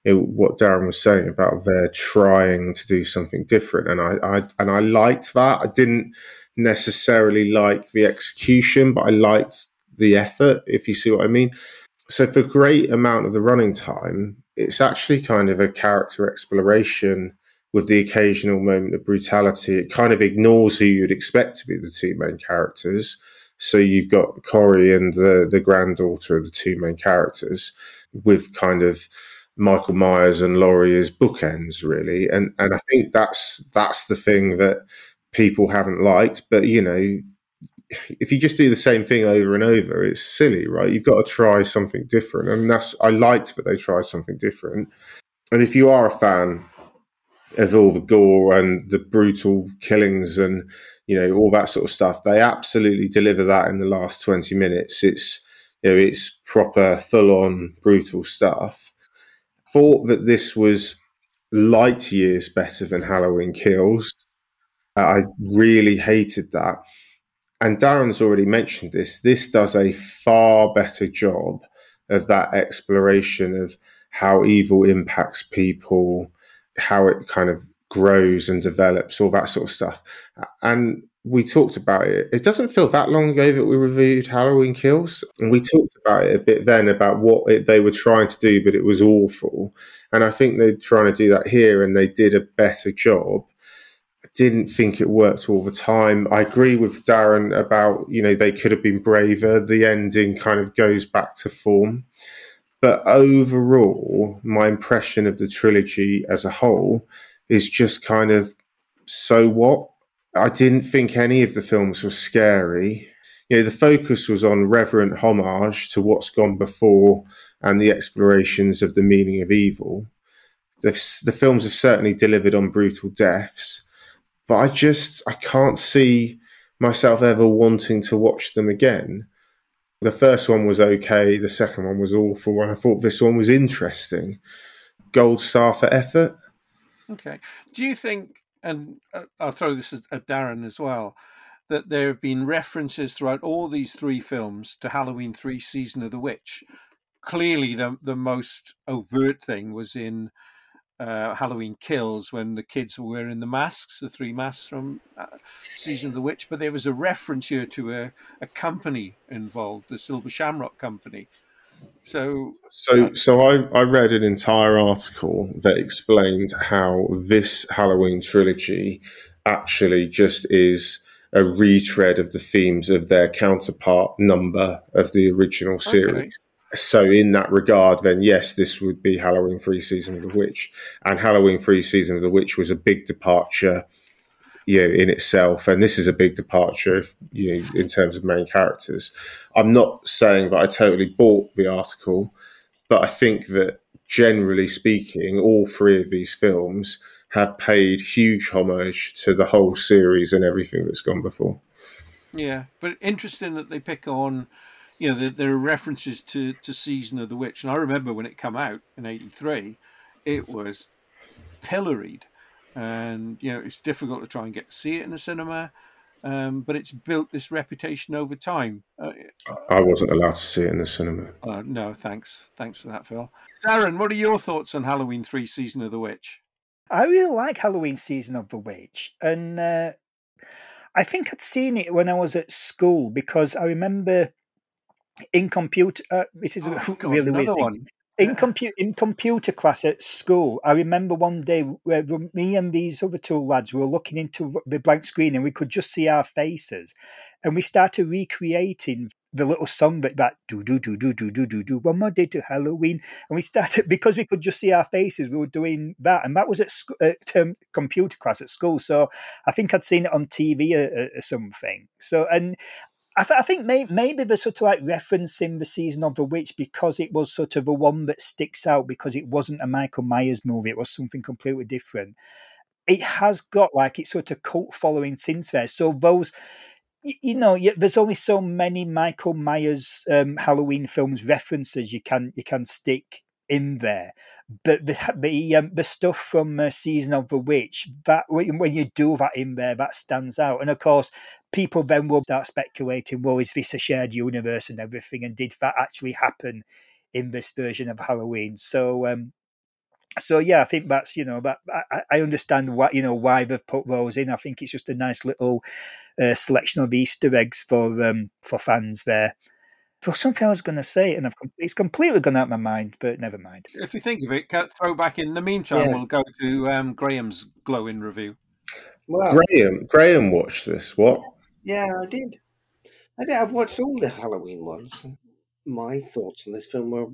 know, what Darren was saying about their trying to do something different, and I, I and I liked that. I didn't necessarily like the execution, but I liked the effort. If you see what I mean. So for a great amount of the running time, it's actually kind of a character exploration with the occasional moment of brutality, it kind of ignores who you'd expect to be the two main characters. So you've got Corey and the, the granddaughter of the two main characters with kind of Michael Myers and Laurie as bookends, really. And and I think that's that's the thing that people haven't liked. But you know, if you just do the same thing over and over, it's silly, right? You've got to try something different. And that's I liked that they tried something different. And if you are a fan of all the gore and the brutal killings and you know all that sort of stuff. They absolutely deliver that in the last twenty minutes. It's you know it's proper full on brutal stuff. Thought that this was light years better than Halloween Kills. Uh, I really hated that. And Darren's already mentioned this. This does a far better job of that exploration of how evil impacts people, how it kind of grows and develops, all that sort of stuff. And we talked about it. It doesn't feel that long ago that we reviewed Halloween Kills, and we talked about it a bit then about what it, they were trying to do, but it was awful. And I think they're trying to do that here, and they did a better job. I didn't think it worked all the time. I agree with Darren about you know they could have been braver. The ending kind of goes back to form. But overall, my impression of the trilogy as a whole is just kind of so what? I didn't think any of the films were scary. You know, the focus was on reverent homage to what's gone before and the explorations of the meaning of evil. The, the films have certainly delivered on brutal deaths, but I just I can't see myself ever wanting to watch them again. The first one was okay, the second one was awful, and I thought this one was interesting. Gold star for effort. Okay. Do you think, and uh, I'll throw this at Darren as well, that there have been references throughout all these three films to Halloween 3 Season of the Witch? Clearly, the, the most overt thing was in uh, Halloween Kills when the kids were wearing the masks, the three masks from uh, Season of the Witch. But there was a reference here to a, a company involved, the Silver Shamrock Company. So, so, so I, I read an entire article that explained how this Halloween trilogy actually just is a retread of the themes of their counterpart number of the original series. Okay so in that regard, then yes, this would be Halloween Free Season of the Witch, and Halloween Free Season of the Witch was a big departure, you know, in itself, and this is a big departure, if, you know, in terms of main characters. I'm not saying that I totally bought the article, but I think that generally speaking, all three of these films have paid huge homage to the whole series and everything that's gone before. Yeah, but interesting that they pick on you know, there, there, are references to, to Season of the Witch. And I remember when it came out in 83, it was pilloried. And, you know, it's difficult to try and get to see it in the cinema. Um, but it's built this reputation over time. Uh, I wasn't allowed to see it in the cinema. Uh, no, thanks. Thanks for that, Phil. Darren, what are your thoughts on Halloween 3 Season of the Witch? I really like Halloween Season of the Witch. And uh, I think I'd seen it when I was at school because I remember in computer. Uh, this is oh, God, really weird. One. In yeah. computer in computer class at school, I remember one day where me and these other two lads were looking into the blank screen and we could just see our faces, and we started recreating the little song that that do do do do do do do do one more day to Halloween, and we started [laughs] because we could just see our faces. We were doing that, and that was at, sc- at um, computer class at school. So I think I'd seen it on TV or, or something. So and I, th- I, think may- maybe they're sort of like referencing the season of the witch because it was sort of a one that sticks out because it wasn't a Michael Myers movie; it was something completely different. It has got like its sort of cult following since there. So those, you know, there's only so many Michael Myers um, Halloween films references you can you can stick in there. But the the, um, the stuff from uh, season of the witch that when you do that in there, that stands out. And of course, people then will start speculating, well, is this a shared universe and everything? And did that actually happen in this version of Halloween? So, um, so yeah, I think that's you know, but I, I understand what you know why they've put those in. I think it's just a nice little uh, selection of Easter eggs for um, for fans there for something I was going to say, and I've, it's completely gone out of my mind, but never mind. If you think of it, throw back in the meantime, yeah. we'll go to um, Graham's glowing review. Well, Graham, Graham watched this. What? Yeah, I did. I did. I've watched all the Halloween ones. My thoughts on this film were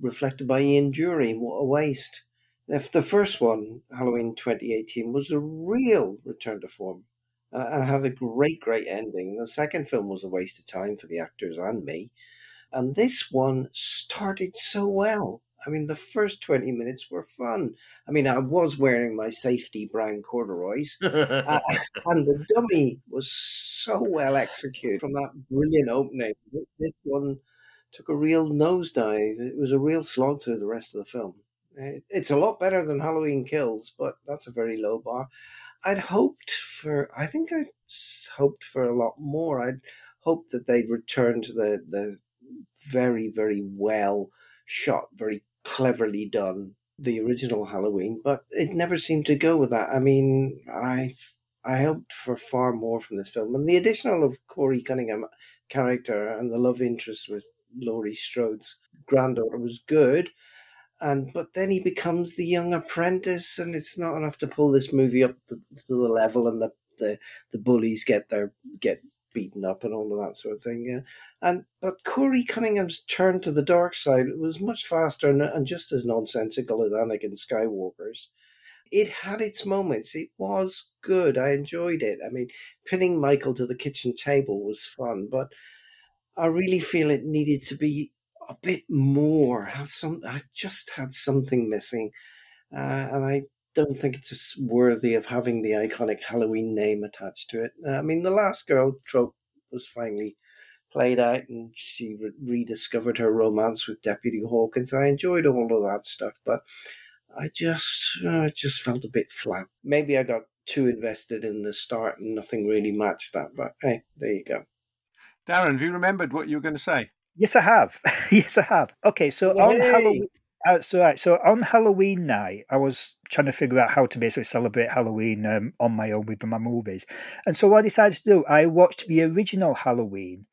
reflected by Ian Dury. What a waste! If the first one, Halloween 2018, was a real return to form and had a great, great ending. The second film was a waste of time for the actors and me. And this one started so well. I mean, the first 20 minutes were fun. I mean, I was wearing my safety brown corduroys, uh, [laughs] and the dummy was so well executed from that brilliant opening. This one took a real nosedive. It was a real slog through the rest of the film. It's a lot better than Halloween Kills, but that's a very low bar. I'd hoped for. I think I'd hoped for a lot more. I'd hoped that they'd return to the the very very well shot, very cleverly done the original Halloween, but it hmm. never seemed to go with that. I mean, I I hoped for far more from this film, and the additional of Corey Cunningham character and the love interest with Laurie Strode's granddaughter was good. And but then he becomes the young apprentice, and it's not enough to pull this movie up to, to the level, and the, the the bullies get their get beaten up and all of that sort of thing. Yeah. And but Corey Cunningham's turn to the dark side was much faster and, and just as nonsensical as Anakin Skywalker's. It had its moments. It was good. I enjoyed it. I mean, pinning Michael to the kitchen table was fun, but I really feel it needed to be a bit more. Some. I just had something missing, uh, and I don't think it's worthy of having the iconic Halloween name attached to it. Uh, I mean, the last girl trope was finally played out, and she re- rediscovered her romance with Deputy Hawkins. I enjoyed all of that stuff, but I just, uh, just felt a bit flat. Maybe I got too invested in the start, and nothing really matched that. But hey, there you go. Darren, have you remembered what you were going to say? Yes, I have. [laughs] yes, I have. Okay, so on Halloween. Uh, so, right, so on Halloween night, I was trying to figure out how to basically celebrate Halloween um, on my own with my movies, and so what I decided to do, I watched the original Halloween,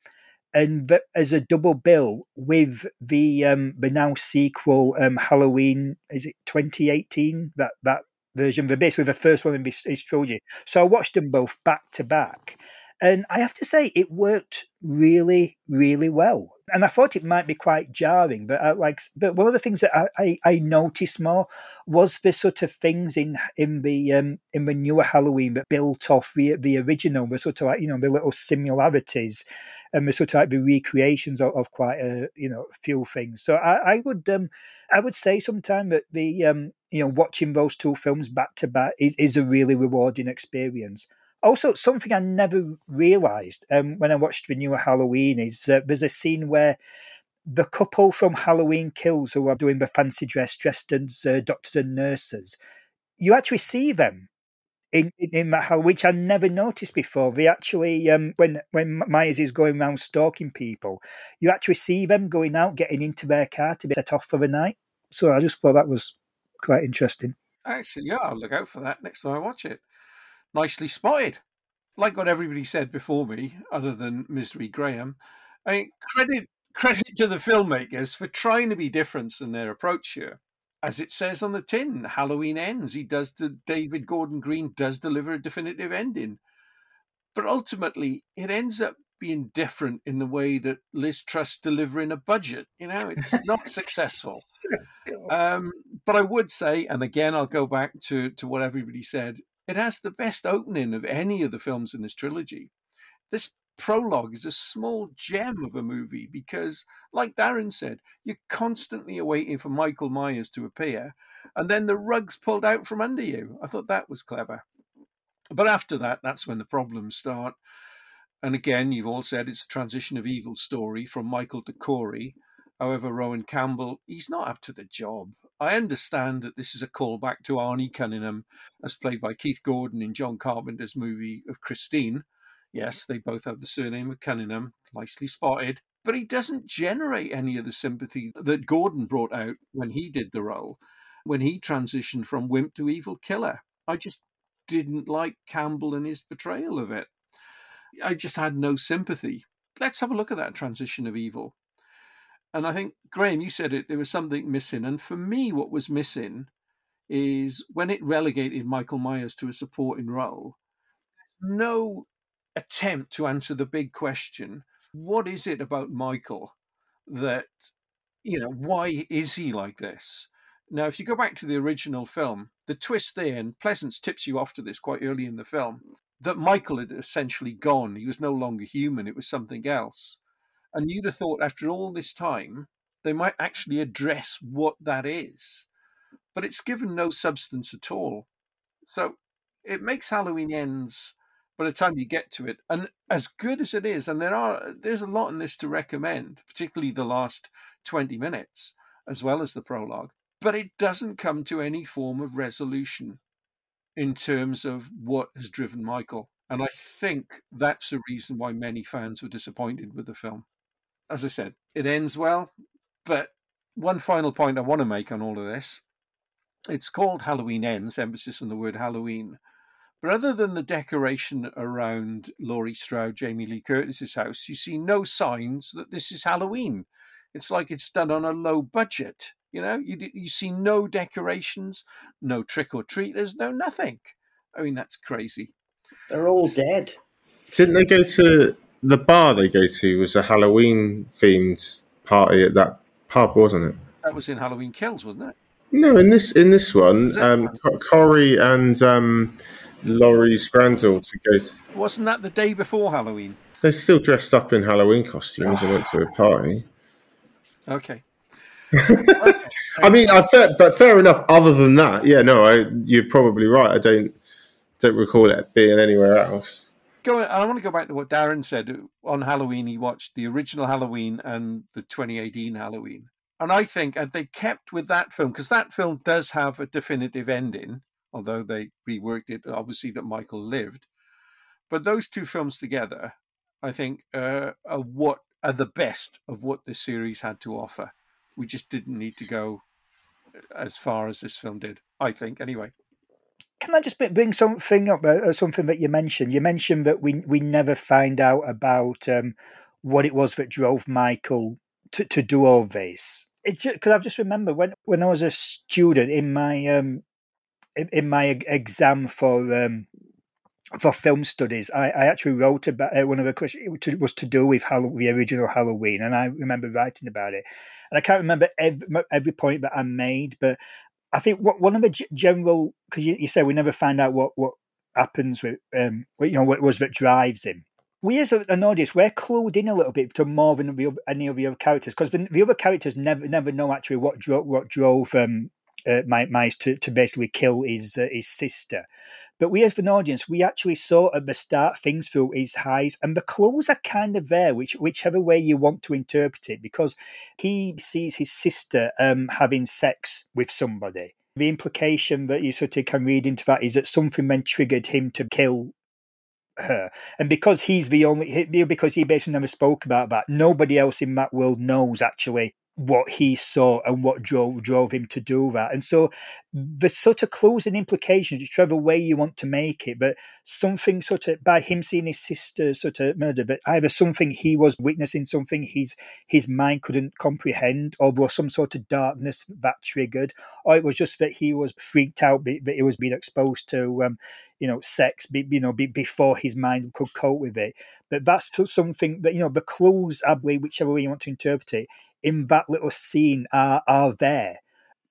and the, as a double bill with the um, the now sequel um, Halloween, is it 2018? That that version, the basically the first one in this, this trilogy. So I watched them both back to back, and I have to say, it worked really, really well. And I thought it might be quite jarring, but I, like, but one of the things that I, I, I, noticed more was the sort of things in in the um, in the newer Halloween that built off the the original, the sort of like you know the little similarities and the sort of like the recreations of, of quite a you know few things. So I, I would um I would say sometime that the um you know watching those two films back to back is, is a really rewarding experience. Also, something I never realised um, when I watched the newer Halloween is uh, there's a scene where the couple from Halloween Kills who are doing the fancy dress dressed as uh, doctors and nurses, you actually see them in, in, in that Halloween, which I never noticed before. They actually, um, when when Myers is going around stalking people, you actually see them going out, getting into their car to be set off for the night. So I just thought that was quite interesting. Actually, yeah, I'll look out for that next time I watch it nicely spotted. Like what everybody said before me, other than Misery Graham, I mean, credit credit to the filmmakers for trying to be different in their approach here. As it says on the tin, Halloween ends. He does the David Gordon Green does deliver a definitive ending, but ultimately it ends up being different in the way that Liz Truss delivering a budget. You know, it's not [laughs] successful. Um, but I would say, and again, I'll go back to to what everybody said. It has the best opening of any of the films in this trilogy. This prologue is a small gem of a movie because, like Darren said, you're constantly waiting for Michael Myers to appear, and then the rug's pulled out from under you. I thought that was clever. But after that, that's when the problems start. And again, you've all said it's a transition of evil story from Michael to Corey. However, Rohan Campbell, he's not up to the job. I understand that this is a callback to Arnie Cunningham, as played by Keith Gordon in John Carpenter's movie of Christine. Yes, they both have the surname of Cunningham, nicely spotted. But he doesn't generate any of the sympathy that Gordon brought out when he did the role, when he transitioned from wimp to evil killer. I just didn't like Campbell and his portrayal of it. I just had no sympathy. Let's have a look at that transition of evil. And I think, Graham, you said it, there was something missing. And for me, what was missing is when it relegated Michael Myers to a supporting role, no attempt to answer the big question what is it about Michael that, you know, why is he like this? Now, if you go back to the original film, the twist there, and Pleasence tips you off to this quite early in the film, that Michael had essentially gone. He was no longer human, it was something else. And you'd have thought after all this time, they might actually address what that is. But it's given no substance at all. So it makes Halloween ends by the time you get to it. And as good as it is, and there are there's a lot in this to recommend, particularly the last 20 minutes, as well as the prologue, but it doesn't come to any form of resolution in terms of what has driven Michael. And I think that's the reason why many fans were disappointed with the film as I said, it ends well. But one final point I want to make on all of this It's called Halloween Ends, emphasis on the word Halloween. But other than the decoration around Laurie Strode, Jamie Lee Curtis's house, you see no signs that this is Halloween. It's like it's done on a low budget. You know, you you see no decorations, no trick or treaters, no nothing. I mean, that's crazy. They're all dead. Didn't they go to the bar they go to was a Halloween themed party at that pub, wasn't it? That was in Halloween Kills, wasn't it? No, in this in this one, um, Corey and um, Laurie's granddaughter goes. Wasn't that the day before Halloween? They're still dressed up in Halloween costumes and went to a [sighs] party. Okay. [laughs] I mean, I fair, but fair enough. Other than that, yeah, no, I, you're probably right. I don't don't recall it being anywhere else. Go. I want to go back to what Darren said on Halloween. He watched the original Halloween and the 2018 Halloween, and I think and they kept with that film because that film does have a definitive ending, although they reworked it. Obviously, that Michael lived, but those two films together, I think, uh, are what are the best of what this series had to offer. We just didn't need to go as far as this film did. I think, anyway. Can I just bring something up? Uh, something that you mentioned. You mentioned that we we never find out about um, what it was that drove Michael to, to do all this. Because I've just remember when when I was a student in my um, in, in my exam for um, for film studies, I, I actually wrote about uh, one of the questions to, was to do with Hall- the original Halloween, and I remember writing about it. And I can't remember every, every point that I made, but I think what one of the general because you, you say we never find out what what happens with um what, you know what was that drives him. We as an audience we're clued in a little bit to more than the, any of the other characters because the, the other characters never never know actually what drove what drove um uh, Myers to, to basically kill his uh, his sister. But we as an audience, we actually saw at the start things through his highs, and the clues are kind of there, which whichever way you want to interpret it, because he sees his sister um, having sex with somebody. The implication that you sort of can read into that is that something then triggered him to kill her, and because he's the only, because he basically never spoke about that, nobody else in that world knows actually what he saw and what drove drove him to do that. And so the sort of clues and implications, whichever way you want to make it, but something sort of by him seeing his sister sort of murdered, but either something he was witnessing, something his his mind couldn't comprehend, or was some sort of darkness that triggered, or it was just that he was freaked out that he was being exposed to um, you know sex, you know, before his mind could cope with it. But that's something that you know the clues, I believe, whichever way you want to interpret it, in that little scene are are there.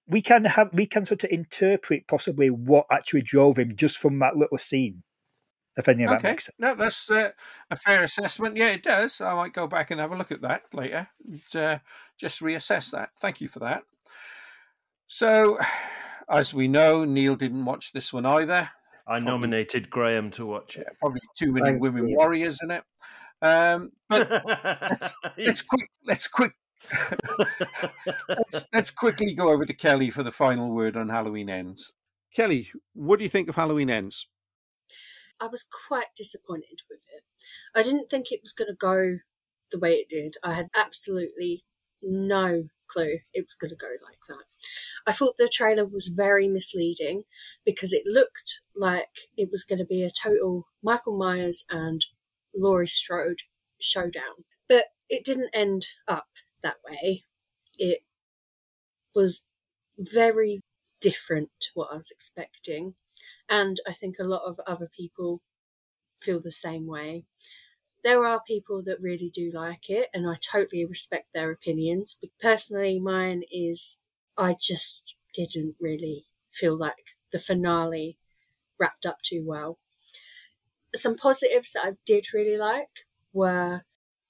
We can have we can sort of interpret possibly what actually drove him just from that little scene. If any of that okay, makes sense. no, that's uh, a fair assessment. Yeah, it does. I might go back and have a look at that later. And, uh, just reassess that. Thank you for that. So, as we know, Neil didn't watch this one either. I nominated Graham to watch it. Probably too many Thanks, women Graham. warriors in it. Um, but [laughs] let's, let's quick. Let's quick. Let's, let's quickly go over to Kelly for the final word on Halloween Ends. Kelly, what do you think of Halloween Ends? I was quite disappointed with it. I didn't think it was going to go the way it did. I had absolutely no clue it was going to go like that. I thought the trailer was very misleading because it looked like it was going to be a total Michael Myers and Laurie Strode showdown. But it didn't end up that way. It was very different to what I was expecting. And I think a lot of other people feel the same way. There are people that really do like it, and I totally respect their opinions. But personally, mine is I just didn't really feel like the finale wrapped up too well. Some positives that I did really like were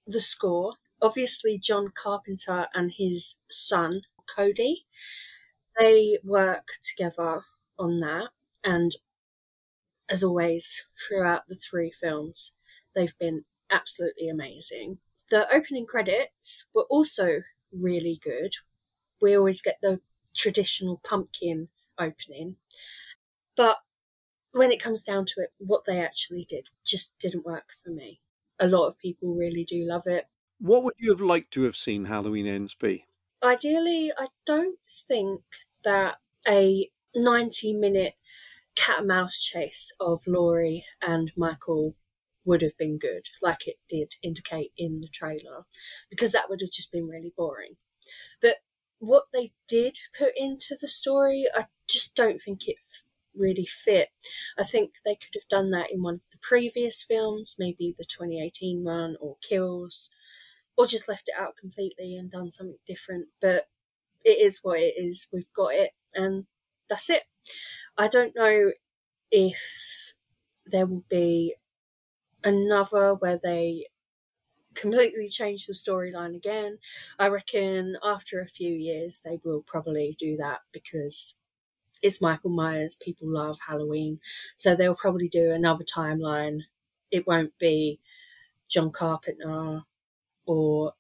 the score. Obviously, John Carpenter and his son, Cody, they work together on that. And as always, throughout the three films, they've been absolutely amazing. The opening credits were also really good. We always get the traditional pumpkin opening, but when it comes down to it, what they actually did just didn't work for me. A lot of people really do love it. What would you have liked to have seen Halloween Ends be? Ideally, I don't think that a 90 minute cat and mouse chase of Laurie and Michael would have been good, like it did indicate in the trailer, because that would have just been really boring. But what they did put into the story, I just don't think it f- really fit. I think they could have done that in one of the previous films, maybe the 2018 one or Kills, or just left it out completely and done something different. But it is what it is. We've got it, and that's it. I don't know if there will be another where they completely change the storyline again. I reckon after a few years they will probably do that because it's Michael Myers. People love Halloween. So they'll probably do another timeline. It won't be John Carpenter or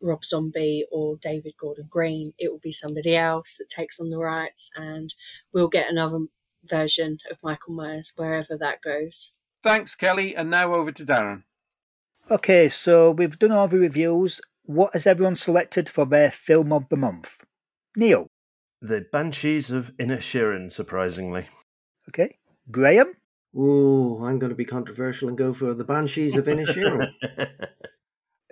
Rob Zombie or David Gordon Green. It will be somebody else that takes on the rights and we'll get another version of Michael Myers wherever that goes. Thanks, Kelly. And now over to Darren. Okay, so we've done all the reviews. What has everyone selected for their film of the month? Neil. The Banshees of Inner Inisherin, surprisingly. Okay. Graham. Oh, I'm going to be controversial and go for the Banshees of Inner [laughs] Inisherin.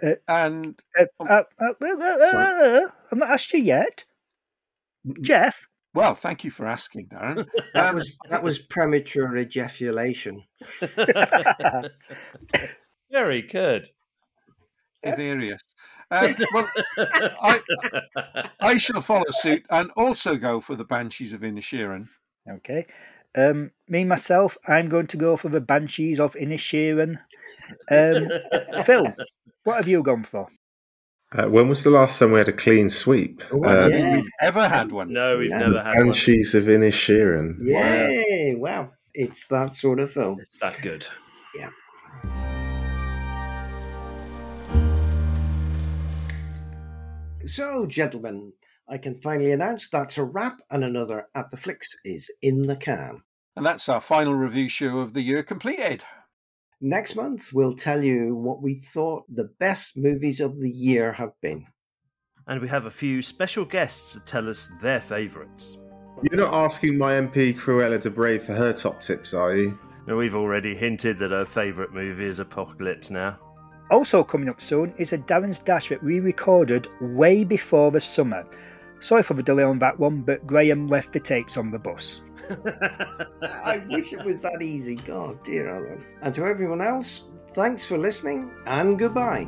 Uh, and uh, uh, I've not asked you yet, Jeff. Well, thank you for asking, Darren. [laughs] that Um, was that was premature ejaculation. [laughs] [laughs] Very good. Hilarious. Um, well, I, I shall follow suit and also go for the Banshees of Inisherin. Okay. Um, me myself, I'm going to go for the Banshees of Inisherin. Um, Phil, what have you gone for? Uh, when was the last time we had a clean sweep? Oh, uh, yeah. We've ever had one. No, we've No. never had one. Banshees of Inisherin. Yay! Wow, it's that sort of film. It's that good. Yeah. So, gentlemen, I can finally announce that's a wrap, and another At the Flicks is in the can. And that's our final review show of the year completed. Next month, we'll tell you what we thought the best movies of the year have been. And we have a few special guests to tell us their favourites. You're not asking my MP Cruella de Brave for her top tips, are you? Now, we've already hinted that her favourite movie is Apocalypse Now. Also coming up soon is a Darren's Dash that we recorded way before the summer. Sorry for the delay on that one, but Graham left the tapes on the bus. I wish it was that easy. God, dear Alan. And to everyone else, thanks for listening and goodbye.